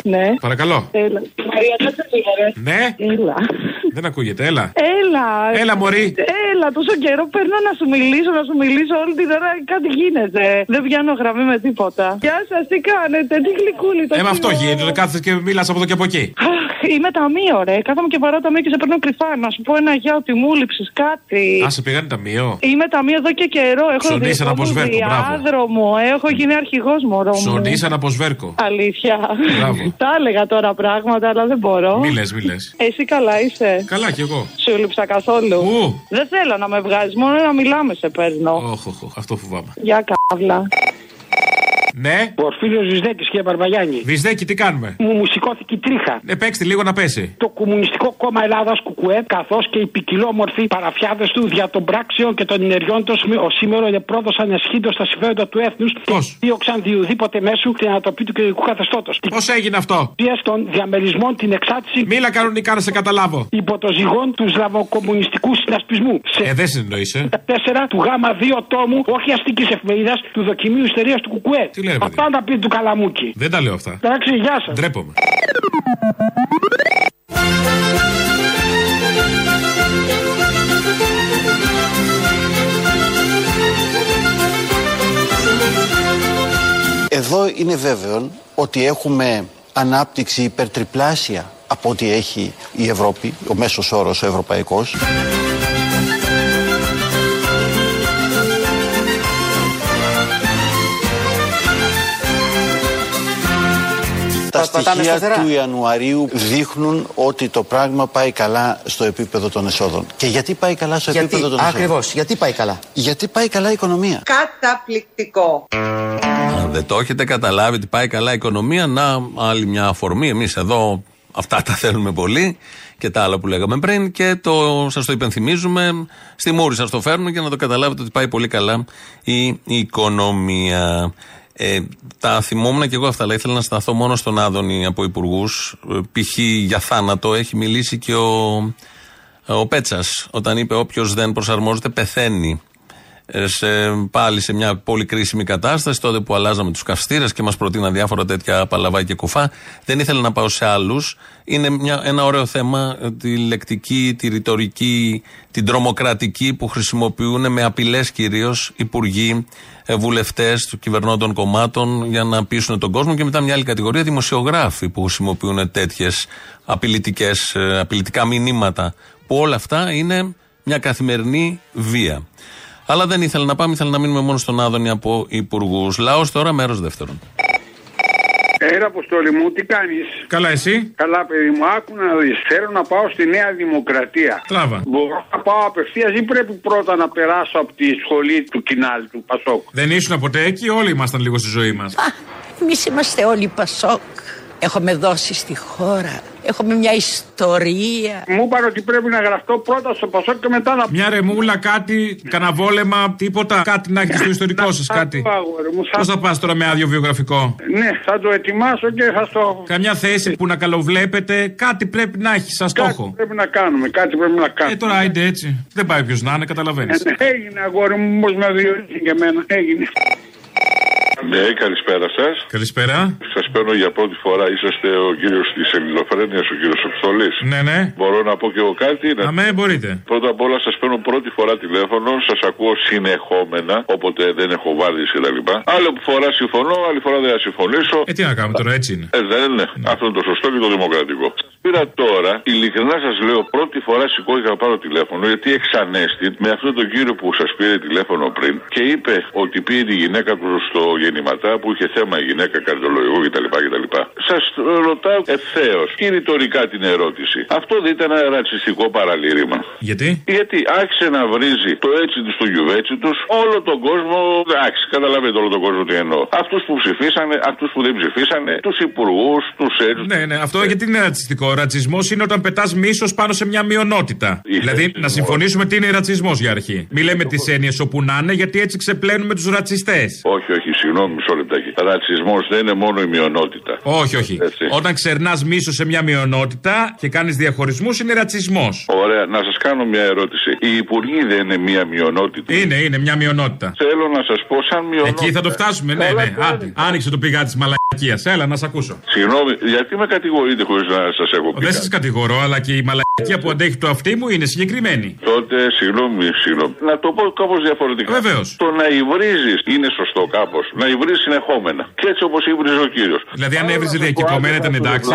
Ναι. Παρακαλώ. Έλα. Μαρία, κάτσε λίγο, ρε. Ναι. Έλα. Δεν ακούγεται, έλα. Έλα. Έλα, μωρή. Έλα, τόσο καιρό παίρνω να σου μιλήσω, να σου μιλήσω όλη την ώρα. Κάτι γίνεται. Δεν πιάνω γραμμή με τίποτα. Γεια σας, τι κάνετε, τι γλυκούλη το Ε, με αυτό κοινό. γίνεται. Κάθεσαι και μιλάς από εδώ και από εκεί. Αχ, Είμαι ταμείο, ρε. Κάθομαι και βαράω ταμείο και σε παίρνω κρυφά. Να σου πω ένα γεια ότι μου λείψεις κάτι. Α, σε πήγανε ταμείο. Είμαι ταμείο εδώ και καιρό. Έχω Ψωνίσαν από σβέρκο, μπράβο. διάδρομο. Έχω γίνει αρχηγός μωρό μου. Ψωνίσαν από σβέρκο. Αλήθεια. Μπράβο. Τα έλεγα τώρα πράγματα, αλλά δεν μπορώ. Μη λες, μη λες. Εσύ καλά είσαι; Καλά κι εγώ. Σου λείψα καθόλου; Δεν θέλω να με βγάζεις, μόνο να μιλάμε σε παίρνω. Όχ, όχ, όχ, αυτό φοβάμαι. Γεια καύλα. Ναι. Πορφύριο Βυσδέκη και Μπαρμπαγιάννη. Βυσδέκη, τι κάνουμε; Μου, μου σηκώθηκε η τρίχα. Ε, παίξτε λίγο να πέσει. Το Κομμουνιστικό Κόμμα Ελλάδας Κουκουέ, καθώς και οι ποικιλόμορφοι παραφιάδες του δια των πράξεων και των ενεργειών του, ω σήμερα επρόδωσαν εσχύντω τα συμφέροντα του έθνους και δίωξαν διουδήποτε μέσου την ανατροπή του κυριαρχικού καθεστώτος. Πώς έγινε αυτό; Πίεση των διαμερισμών, την εξάρτηση. Μίλα κανονικά να σε καταλάβω. Υπό το ζυγόν του σλαβοκομμουνιστικού συνασπισμού. Σε Ε, δεν συνεννοείσαι. 4 του γάμα 2 τόμου, όχι αστικής εφημερίδας, του δοκιμίου ιστερίας του Κουκουέ. Τι λέει, ρε παιδί. Αυτά τα πει του Καλαμούκη. Δεν τα λέω αυτά. Εντάξει, γεια σας. Ντρέπομαι. Εδώ είναι βέβαιο ότι έχουμε ανάπτυξη υπερτριπλάσια από ό,τι έχει η Ευρώπη, ο μέσος όρος ο ευρωπαϊκός. Τα πατάμε στοιχεία σταθερά. του Ιανουαρίου δείχνουν ότι το πράγμα πάει καλά στο επίπεδο των εσόδων. Και γιατί πάει καλά στο Γιατί, επίπεδο των εσόδων; ακριβώς, γιατί πάει καλά; Γιατί πάει καλά η οικονομία. Καταπληκτικό. Αν δεν το έχετε καταλάβει ότι πάει καλά η οικονομία, να άλλη μια αφορμή. Εμείς εδώ αυτά τα θέλουμε πολύ και τα άλλα που λέγαμε πριν και το, σας το υπενθυμίζουμε. Στη μούρη σας το φέρνουμε για να το καταλάβετε ότι πάει πολύ καλά η οικονομία. Ε, τα θυμόμουν και εγώ αυτά, αλλά ήθελα να σταθώ μόνο στον Άδωνη από υπουργούς. Π.χ. για θάνατο έχει μιλήσει και ο, ο Πέτσας, όταν είπε: Όποιος δεν προσαρμόζεται, πεθαίνει. Ε, σε, πάλι σε μια πολύ κρίσιμη κατάσταση, τότε που αλλάζαμε τους καυστήρες και μας προτείναν διάφορα τέτοια παλαβά και κουφά. Δεν ήθελα να πάω σε άλλους. Είναι μια, ένα ωραίο θέμα, ε, τη λεκτική, τη ρητορική, την τρομοκρατική που χρησιμοποιούν με απειλές κυρίως υπουργοί, βουλευτές του κυβερνώντων κομμάτων για να πείσουν τον κόσμο. Και μετά μια άλλη κατηγορία, δημοσιογράφοι που χρησιμοποιούν τέτοιες απειλητικά μηνύματα. Που όλα αυτά είναι μια καθημερινή βία. Αλλά δεν ήθελα να πάμε, ήθελα να μείνουμε μόνο στον Άδωνη από υπουργούς. Λαός τώρα, μέρος δεύτερον. Έλα, Αποστόλη μου, τι κάνεις; Καλά, εσύ; Καλά, παιδί μου, άκου να δεις. Θέλω να πάω στη Νέα Δημοκρατία. Τράβα. Μπορώ να πάω απευθείας ή πρέπει πρώτα να περάσω από τη σχολή του Κινάλ του Πασόκ; Δεν ήσουν ποτέ εκεί, όλοι ήμασταν λίγο στη ζωή μας. Εμείς είμαστε όλοι Πασόκ. Έχουμε δώσει στη χώρα. Έχουμε μια ιστορία. Μου είπαν ότι πρέπει να γραφτώ πρώτα στο Πασόκ και μετά να. Μια ρεμούλα, κάτι, καναβόλεμα, τίποτα. Κάτι να έχετε στο ιστορικό σας, κάτι. Πώς θα πας τώρα με άδειο βιογραφικό; Ναι, θα το ετοιμάσω και θα στο. Καμιά θέση που να καλοβλέπετε, κάτι πρέπει να έχει σαν στόχο. Πρέπει να κάνουμε, κάτι πρέπει να κάνουμε. Ε, τώρα άιντε έτσι. Δεν πάει ποιος να είναι, καταλαβαίνεις. Ε, έγινε αγόρι μου, όμως με διορίζει και εμένα. Έγινε. Ναι, καλησπέρα σας. Καλησπέρα. Σας παίρνω για πρώτη φορά. Είσαστε ο κύριος της Ελληνοφρένειας, ο κύριος Αποστολή. Ναι, ναι. Μπορώ να πω και εγώ κάτι. Να... Αμέ, μπορείτε. Πρώτα απ' όλα σας παίρνω πρώτη φορά τηλέφωνο. Σας ακούω συνεχόμενα. Όποτε δεν έχω βάλει κτλ. Άλλη φορά συμφωνώ, άλλη φορά δεν θα συμφωνήσω. Ε, τι να κάνουμε τώρα, έτσι είναι. Ε, δεν είναι. Αυτό είναι το σωστό και το δημοκρατικό. Σας Πήρα τώρα, ειλικρινά σας λέω, πρώτη φορά σηκώθηκα να πάρω τηλέφωνο γιατί εξανέστη με αυτόν τον κύριο που σας πήρε τηλέφωνο πριν και είπε ότι πήγε τη γυναίκα του στο γεννηματά που είχε θέμα η γυναίκα καρδιολογικού κτλ. κτλ. Σας ρωτάω ευθέως και ρητορικά την ερώτηση. Αυτό δεν ήταν ένα ρατσιστικό παραλήρημα. Γιατί; Γιατί άρχισε να βρίζει το έτσι τους στο γιουβέτσι τους όλο τον κόσμο. Εντάξει, καταλαβαίνετε όλο τον κόσμο τι εννοώ. Αυτούς που ψηφίσανε, αυτούς που δεν ψηφίσανε, τους υπουργούς, τους έτσι. Ναι, ναι, αυτό γιατί είναι ρατσιστικό. Ρατσισμός είναι όταν πετάς μίσος πάνω σε μια μειονότητα. δηλαδή, να συμφωνήσουμε τι είναι ρατσισμός για αρχή. Μην λέμε τις έννοιες όπου να είναι, γιατί έτσι ξεπλένουμε τους ρατσιστές. Όχι, όχι, συγγνώμη, μισό λεπτάκι. Ρατσισμός δεν είναι μόνο η μειονότητα. Όχι, όχι. Έτσι. Όταν ξερνάς μίσο σε μια μειονότητα και κάνεις διαχωρισμούς, είναι ρατσισμός. Ωραία, να σας κάνω μια ερώτηση. Οι υπουργοί δεν είναι μια μειονότητα. Είναι, είναι μια μειονότητα. Θέλω να σας πω, σαν μειονότητα. Εκεί θα το φτάσουμε, ναι, ναι. Άντε, άνοιξε το πηγά της μαλακίας μαλακία. Έλα, να σε ακούσω. Συγγνώμη, γιατί με κατηγορείτε χωρίς να σας έχω πει. Δεν κάτι; σα κατηγορώ, αλλά και η μαλακία που αντέχει το αυτί μου είναι συγκεκριμένη. Τότε, συγγνώμη, συγγνώμη. Να το πω κάπως διαφορετικά. Βεβαίως. Το να υβρίζεις είναι σωστό κάπως. Να υβρίζεις συνεχόμενα. Και έτσι όπως υβρίζει ο κύριος. Δηλαδή, αν έβριζε διακυκλωμένα ήταν εντάξει.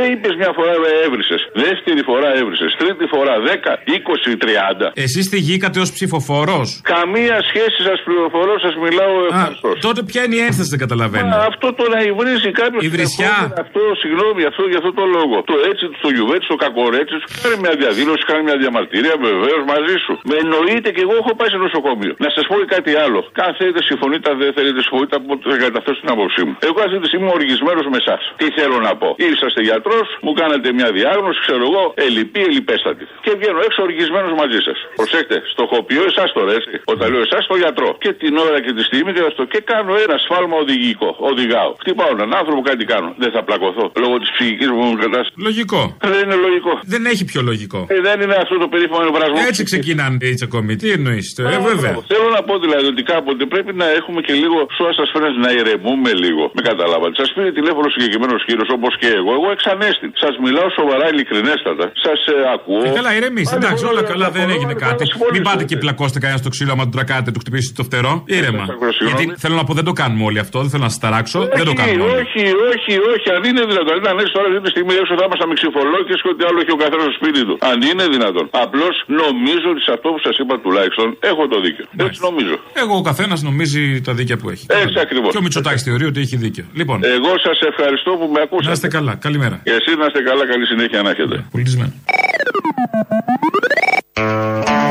Ε, είπες μια φορά έβρισες. Δεύτερη φορά έβρισες. Τρίτη φορά 10, 20, 30. Εσείς τη γήκατε ως ψηφοφόρος; Καμία σχέση σας πληροφορώ, σας μιλάω ευχαριστώ. Τότε ποια είναι η ένσταση, δεν καταλαβαίνω. Μα αυτό το να υβρίζει κάποιος. Η βρισιά. Αυτό, συγγνώμη, αυτό για αυτό το λόγο. Το έτσι, το γιουβέτσι, το κακορέτσι, σου κάνει μια διαδήλωση, κάνει μια διαμαρτυρία, βεβαίως μαζί σου. Με εννοείται και εγώ έχω πάει σε νοσοκομείο. Να σας πω και κάτι άλλο. Αν θέλετε συμφωνείτε, αν δεν θέλετε συμφωνείτε, από θα καταθέσω την άποψή μου; Εγώ αυτή τη στιγμή είμαι οργισμένος με εσάς. Τι θέλω να πω; Είσαστε γιατρός, μου κάνατε μια διάγνωση, ξέρω εγώ, ελλειπή, ελλειπέστατη. Και βγαίνω έξω οργισμένος μαζί σας. Προσέξτε, στοχοποιώ εσάς τώρα, έτσι. Όταν λέω εσάς το γιατρό. Και την ώρα και τη στιγμή και αυτό. Και κάνω ένα σφάλμα οδηγικό. Οδηγάω. Χτυπάω έναν άνθρωπο, κάτι κάνω. Δεν θα πλακωθώ. Λόγω της ψυχικής μου κατάστασης. Λογικό. Δεν είναι λογικό. Δεν έχει πιο λογικό. Ε, δεν είναι αυτό το περίφημο εμβρασμό. Έτσι ξεκινάνε οι τσακωμοί. Τι εννοείς. Ε, βέβαια. Θέλω να πω δηλαδή ότι κάποτε πρέπει να έχουμε και λίγο σώα σα φαίνεται να ηρεμούμε λίγο. Με καταλάβατε. Σας πήρε τηλέφωνο συγκεκριμένος κύριος όπως και εγώ. Εγώ εξανέστη. Σας μιλάω σοβαρά ειλικρινέστατα. Σας ε, ακούω. Ε, καλά, ηρεμεί. Εντάξει, όλα καλά, δεν έγινε κάτι. Μην πάτε και πλακώστε κανένα στο ξύλο, άμα του τρακάτε, του χτυπήσει το φτερό. Ήρεμα. Γιατί θέλω να πω, δεν το κάνουμε όλοι αυτό, δεν θέλω να σας ταράξω. Δεν το κάνουμε όλοι. Όχι, όχι, όχι. Αν είναι δυνατόν. Αν έτσι τώρα αυτή τη στιγμή έξω θα ήμασταν με ξυφολόγε και ό,τι άλλο έχει ο καθένας στο σπίτι του. Αν είναι δυνατόν. Απλώς νομίζω ότι σε αυτό που σας είπα τουλάχιστον έχω το δίκιο. Έτσι νομίζω. Εγώ ο καθένας νομίζει τα δίκαια που έχει. Έτσι ακριβώς. Και ο Μητσοτάκη θεωρεί ότι έχει δίκιο. Λοιπόν. Εγώ σας ευχαριστώ που με ακούσατε. Να είστε καλά. Καλημέρα. Και εσείς να είστε καλά, καλή συνέχεια να έχετε. Πολιτισμένο.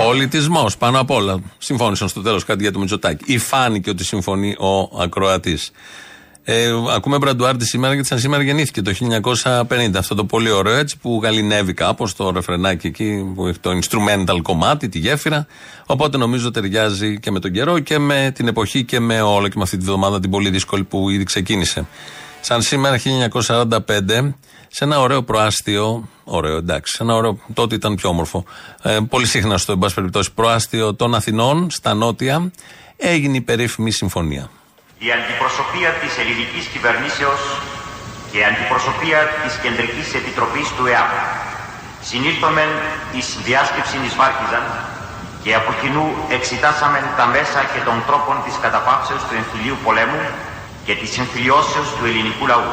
Πολιτισμός πάνω απ' όλα. Συμφώνησαν στο τέλος κάτι για το Μητσοτάκη. Ή φάνηκε ότι συμφωνεί ο ακροατής. Ε, ακούμε Μπραντουάρντι σήμερα γιατί σαν σήμερα γεννήθηκε το 1950. Αυτό το πολύ ωραίο έτσι που γαλινεύει κάπως το ρεφρενάκι εκεί που έχει το instrumental κομμάτι, τη γέφυρα. Οπότε νομίζω ταιριάζει και με τον καιρό και με την εποχή και με όλο και με αυτή τη βδομάδα την πολύ δύσκολη που ήδη ξεκίνησε. Σαν σήμερα 1945, σε ένα ωραίο προάστιο, ωραίο εντάξει, σε ένα ωραίο, τότε ήταν πιο όμορφο, ε, πολύ σύχναστο εν πάση περιπτώσει, προάστιο των Αθηνών, στα νότια, έγινε η περίφημη συμφωνία. Η αντιπροσωπεία της ελληνικής κυβερνήσεως και η αντιπροσωπεία της Κεντρικής Επιτροπής του ΕΑΠ συνήλθομεν εις διάσκεψη εις Βάρκιζαν και από κοινού εξετάσαμεν τα μέσα και των τρόπων της καταπαύσεως του εμφυλίου πολέμου και της συμφιλιώσεως του ελληνικού λαού.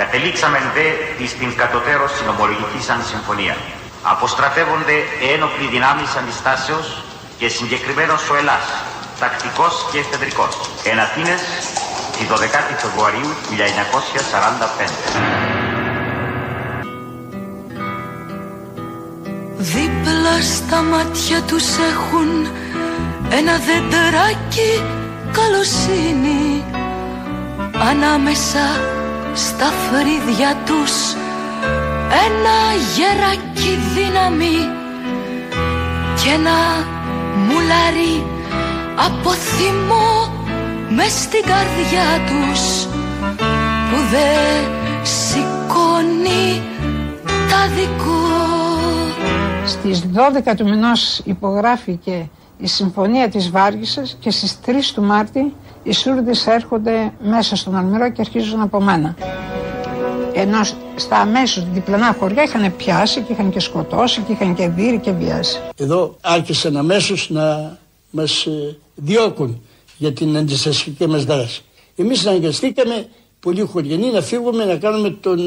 Κατελήξαμεν δε εις την κατωτέρω συνομολογική σαν συμφωνία. Αποστρατεύονται ένοπλοι δυνάμεις αντιστάσεως και συγκεκριμένος ο Ελλάς, τακτικός και εφεδρικός. Εν Αθήνες, τη 12η Φεβρουαρίου 1945. Δίπλα στα μάτια τους έχουν ένα δεντεράκι καλοσύνη Ανάμεσα στα φρύδια τους ένα γεράκι δύναμη και ένα μουλάρι από θυμό μες στην καρδιά τους που δεν σηκώνει τα δικό Στις 12 του μηνός υπογράφηκε η Συμφωνία της Βάργισσας και στις 3 του Μάρτη οι Σούρδες έρχονται μέσα στον Αλμυρό και αρχίζουν από μένα. Ενώ στα αμέσως διπλανά χωριά είχαν πιάσει και είχαν και σκοτώσει και είχαν και δει και βιάσει. Εδώ άρχισαν αμέσως να μας ε, διώκουν για την αντιστασιακή μας δράση. Εμείς αναγκαστήκαμε πολλοί χωριανοί να φύγουμε να κάνουμε τον...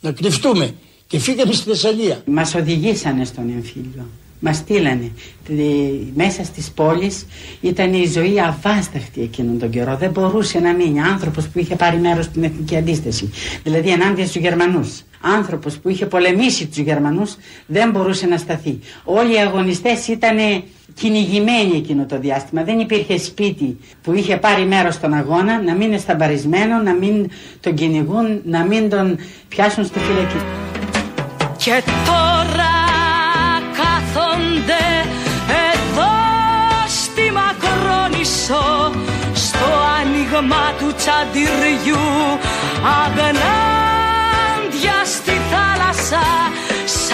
να κρυφτούμε και φύγαμε στη Θεσσαλία. Μας οδηγήσανε στον εμφύλιο. Μας στείλανε μέσα στις πόλεις. Ήταν η ζωή αβάσταχτη εκείνον τον καιρό. Δεν μπορούσε να μείνει άνθρωπος που είχε πάρει μέρος στην εθνική αντίσταση. Δηλαδή ενάντια στους Γερμανούς. Άνθρωπος που είχε πολεμήσει τους Γερμανούς δεν μπορούσε να σταθεί. Όλοι οι αγωνιστές ήταν κυνηγημένοι εκείνο το διάστημα. Δεν υπήρχε σπίτι που είχε πάρει μέρος στον αγώνα να μην είναι σταμπαρισμένο, να μην τον κυνηγούν, να μην τον πιάσουν στη φυλακή. Και τώρα κάθονται εδώ στη Μακρόνισσο στο άνοιγμα του τσαντιριού αγνάντια στη θάλασσα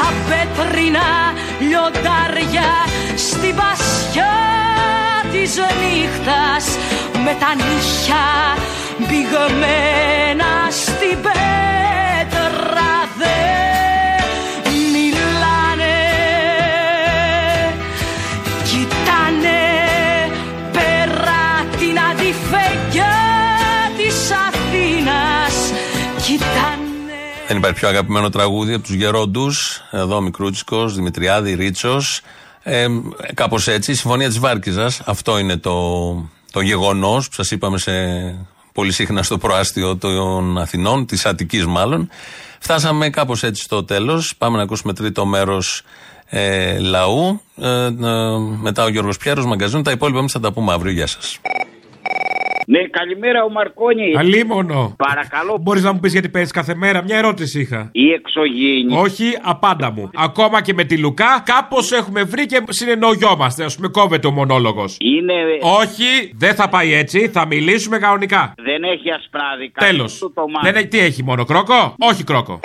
σαν πέτρινα λιοντάρια στη βασιά της νύχτας. Με τα νύχια μπηγμένα Δεν υπάρχει πιο αγαπημένο τραγούδι από τους γερόντους. Εδώ Μικρούτσικος, Δημητριάδη, Ρίτσος. Ε, Κάπως έτσι. Η Συμφωνία της Βάρκιζα. Αυτό είναι το, το γεγονός που σας είπαμε σε πολύ συχνά στο προάστιο των Αθηνών, της Αττικής μάλλον. Φτάσαμε κάπως έτσι στο τέλος. Πάμε να ακούσουμε τρίτο μέρος ε, λαού. Ε, ε, μετά ο Γιώργος Πιέρος, μαγκαζίνο. Τα υπόλοιπα εμείς θα τα πούμε αύριο. Γεια σας. Ναι, καλημέρα ο Μαρκόνη. Αλίμονο. Παρακαλώ. Μπορείς να μου πεις γιατί παίρνει κάθε μέρα; Μια ερώτηση είχα. Η εξωγήινη. Όχι, απάντα μου. Ακόμα και με τη Λουκά, κάπως έχουμε βρει και συνεννοιόμαστε. Α πούμε, κόβεται ο μονόλογος. Είναι. Όχι, δεν θα πάει έτσι. Θα μιλήσουμε κανονικά. Δεν έχει ασπράδικα. Τέλος. Δεν έχει, τι έχει, μόνο κρόκο; Όχι κρόκο.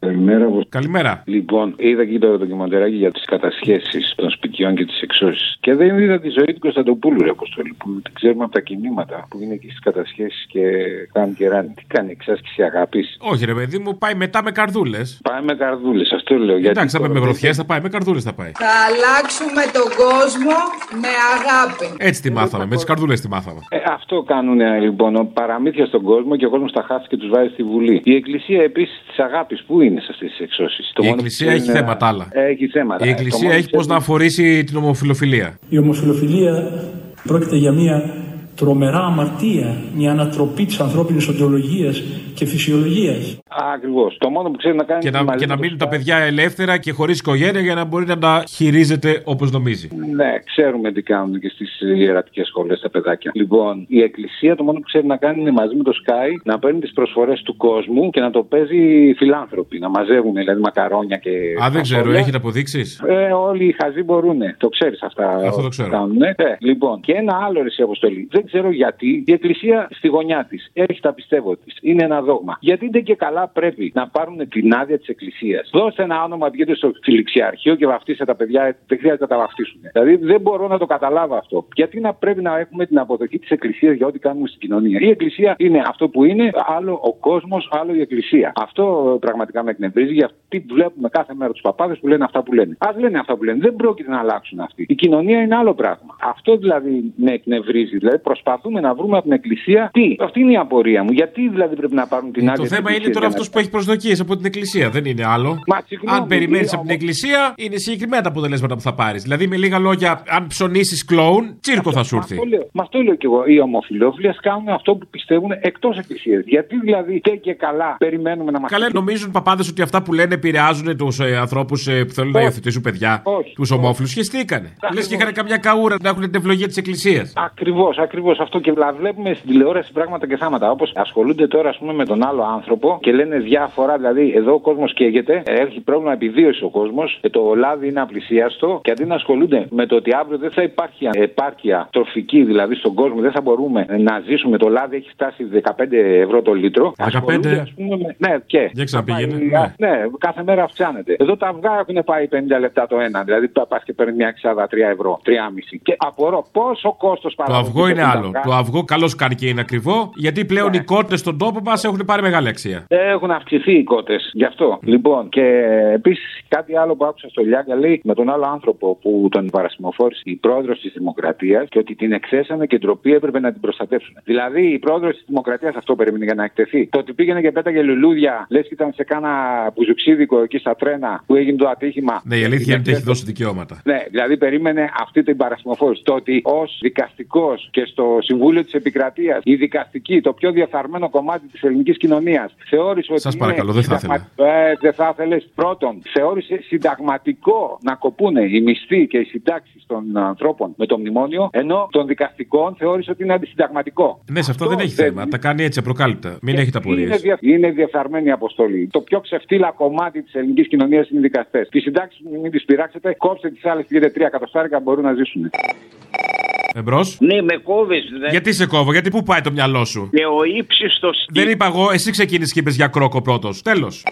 Καλημέρα. Καλημέρα. Λοιπόν, είδα και το ντοκιμαντεράκι για τις κατασχέσεις των σπιτιών και τις εξώσεις. Και δεν είδα τη ζωή του Κωνσταντοπούλου, ρε Αποστολή, που την ξέρουμε από τα κινήματα που είναι εκεί στις κατασχέσεις και κάνουν και ράνι. Τι κάνει, εξάσκηση αγάπης. Όχι, ρε παιδί μου, πάει μετά με καρδούλες. Πάει με καρδούλες, αυτό λέω. Γιατί Εντάξει, θα πάει με τώρα γροθιέ, δεν- θα πάει με καρδούλες θα πάει. Θα αλλάξουμε τον κόσμο με αγάπη. Έτσι τη μάθαμε, με τις καρδούλες τη μάθαμε. Ε, αυτό κάνουν λοιπόν παραμύθια στον κόσμο και ο κόσμος τα χάσει και τους βάζει στη Βουλή. Η Εκκλησία επίσης της αγάπης, πού είναι σε αυτές τις εξώσεις. Η Εκκλησία έχει θέματα άλλα. Έχει θέματα. Η Ε, Εκκλησία το μόνο έχει πώς να αφορήσει την ομοφιλοφιλία. Η ομοφιλοφιλία πρόκειται για μια τρομερά αμαρτία, μια ανατροπή της ανθρώπινης οντολογίας και φυσιολογίας. Ακριβώς. Το μόνο που ξέρει να κάνει Και να, μαζί και να με το μείνουν τα παιδιά ελεύθερα και χωρίς οικογένεια για να μπορεί να τα χειρίζεται όπως νομίζει. Ναι, ξέρουμε τι κάνουν και στις ιερατικές σχολές τα παιδάκια. Λοιπόν, η Εκκλησία το μόνο που ξέρει να κάνει είναι μαζί με το Sky να παίρνει τις προσφορές του κόσμου και να το παίζει φιλάνθρωποι. Να μαζεύουν δηλαδή μακαρόνια και. Α, δεν ξέρω, φασόλια. έχετε αποδείξεις; Ε, όλοι οι χαζοί μπορούν. Το ξέρεις αυτά. Αυτό το ξέρω. Κάνουν. Ε, λοιπόν, και ένα άλλο ρεσί αποστολή. Δεν ξέρω γιατί η Εκκλησία στη γωνιά της έχει τα πιστεύω της. Είναι ένα δόγμα. Γιατί δεν και καλά πρέπει να πάρουν την άδεια της Εκκλησίας. Δώστε ένα όνομα, βγείτε στο φιλιξιαρχείο και βαφτίστε τα παιδιά. Δεν χρειάζεται να τα βαφτίσουν. Δηλαδή δεν μπορώ να το καταλάβω αυτό. Γιατί να πρέπει να έχουμε την αποδοχή της Εκκλησίας για ό,τι κάνουμε στην κοινωνία. Η Εκκλησία είναι αυτό που είναι, άλλο ο κόσμος, άλλο η Εκκλησία. Αυτό πραγματικά με εκνευρίζει γιατί βλέπουμε κάθε μέρα τους παπάδες που λένε αυτά που λένε. Α λένε αυτά που λένε. Δεν πρόκειται να αλλάξουν αυτοί. Η κοινωνία είναι άλλο πράγμα. Αυτό δηλαδή με εκνευρίζει. Δηλαδή προσπαθούμε να βρούμε από την Εκκλησία τι. Αυτή είναι η απορία μου. Γιατί δηλαδή πρέπει να πάρουν την άδεια. Ε, Το της θέμα είναι Εκκλησίας τώρα για να- αυτός που έχει προσδοκίες από την Εκκλησία. Δεν είναι άλλο. Μα, συγγνώμη, αν περιμένεις κύριε, από την Εκκλησία, είναι συγκεκριμένα τα αποτελέσματα που θα πάρεις. Δηλαδή, με λίγα λόγια, αν ψωνίσεις κλόουν, τσίρκο θα σου έρθει. Αυτό λέω, μα αυτό λέω κι εγώ. Οι ομοφυλόφιλε κάνουν αυτό που πιστεύουν εκτός Εκκλησίας. Γιατί δηλαδή και και καλά περιμένουμε να μα Καλά, νομίζουν παπάδες ότι αυτά που λένε επηρεάζουν τους ε, ανθρώπους που θέλουν να Όχι. υιοθετήσουν παιδιά. Όχι. Τους ομόφυλου. Σχεστήκανε. Λες και είχαν καμιά καούρα να έχουν την ευλογία της Εκκλησίας. Ακριβώς, ακριβώς αυτό. Και βλα- βλέπουμε στην τηλεόραση πράγματα και θάματα. Όπως ασχολούνται τώρα, ας πούμε, με τον άλλο άνθρωπο και λένε διάφορα. Δηλαδή, εδώ ο κόσμος καίγεται, έχει πρόβλημα επιβίωση ο κόσμος, το λάδι είναι απλησίαστο. Και αντί να ασχολούνται με το ότι αύριο δεν θα υπάρχει επάρκεια τροφική, δηλαδή στον κόσμο, δεν θα μπορούμε να ζήσουμε. Το λάδι έχει φτάσει 15 ευρώ το λίτρο. 15. Ασχολούνται, ας πούμε, με- ναι, και. Για ξαναπήγαινε, Θα πάει- ναι. ναι, κάθε μέρα αυξάνεται. Εδώ τα αυγά έχουν πάει 50 λεπτά το ένα. Δηλαδή, πας και παίρνει μια εξάδα 3 ευρώ, 3,5. Και απορώ πόσο κόστος Το παραγωγή. αυγό είναι έχουν τα άλλο. αυγά. Το αυγό καλώς κάνει και είναι ακριβό, γιατί πλέον οι κότε στον τόπο μας έχουν πάρει μεγάλη αξία. Έχουν αυξηθεί οι κότες. Γι' αυτό. Λοιπόν, και επίσης κάτι άλλο που άκουσα στο Λιάγκα λέει με τον άλλο άνθρωπο που τον παρασημοφόρησε η πρόεδρος της Δημοκρατίας και ότι την εκθέσανε και ντροπή έπρεπε να την προστατεύσουν. Δηλαδή η πρόεδρος της Δημοκρατίας αυτό περίμενε για να εκτεθεί. Το ότι πήγαινε και πέταγε λουλούδια, λες και ήταν σε κάνα μπουζουξίδικο εκεί στα τρένα που έγινε το ατύχημα. Ναι, η αλήθεια είναι ότι έχει δώσει δικαιώματα. Ναι, δηλαδή περίμενε αυτή την παρασημοφόρηση. Το ότι ως δικαστικός και στο Συμβούλιο της Επικρατείας, η δικαστική, το πιο διαφθαρμένο κομμάτι της ελληνικής κοινωνίας, θεώρησε ότι. Σας είναι παρακαλώ, δεν θα συνταγμα- Ε, δεν θα ήθελες. Πρώτον, θεώρησε συνταγματικό να κοπούνε οι μισθοί και οι συντάξεις των ανθρώπων με το μνημόνιο, ενώ των δικαστικών θεώρησε ότι είναι αντισυνταγματικό. Ναι, σε αυτό δεν έχει θέμα. Τα κάνει έτσι απροκάλυπτα. Μην έχετε απορίες. Είναι, δια... είναι διαφθαρμένη αποστολή. Το πιο ξεφτύλα κομμάτι της ελληνικής κοινωνίας είναι οι δικαστές. Τις συντάξεις μην τις πειράξετε, κόψτε τις άλλες, πήρε τρία κατοστάρικα μπορούν να ζήσουν. Εμπρός; Ναι, με κόβεις. Γιατί σε κόβω, γιατί πού πάει το μυαλό σου; Και ο ύψιστος. Δεν είπα εγώ, εσύ ξεκίνησες και είπες για κρόκο πρώτος. Τέλος.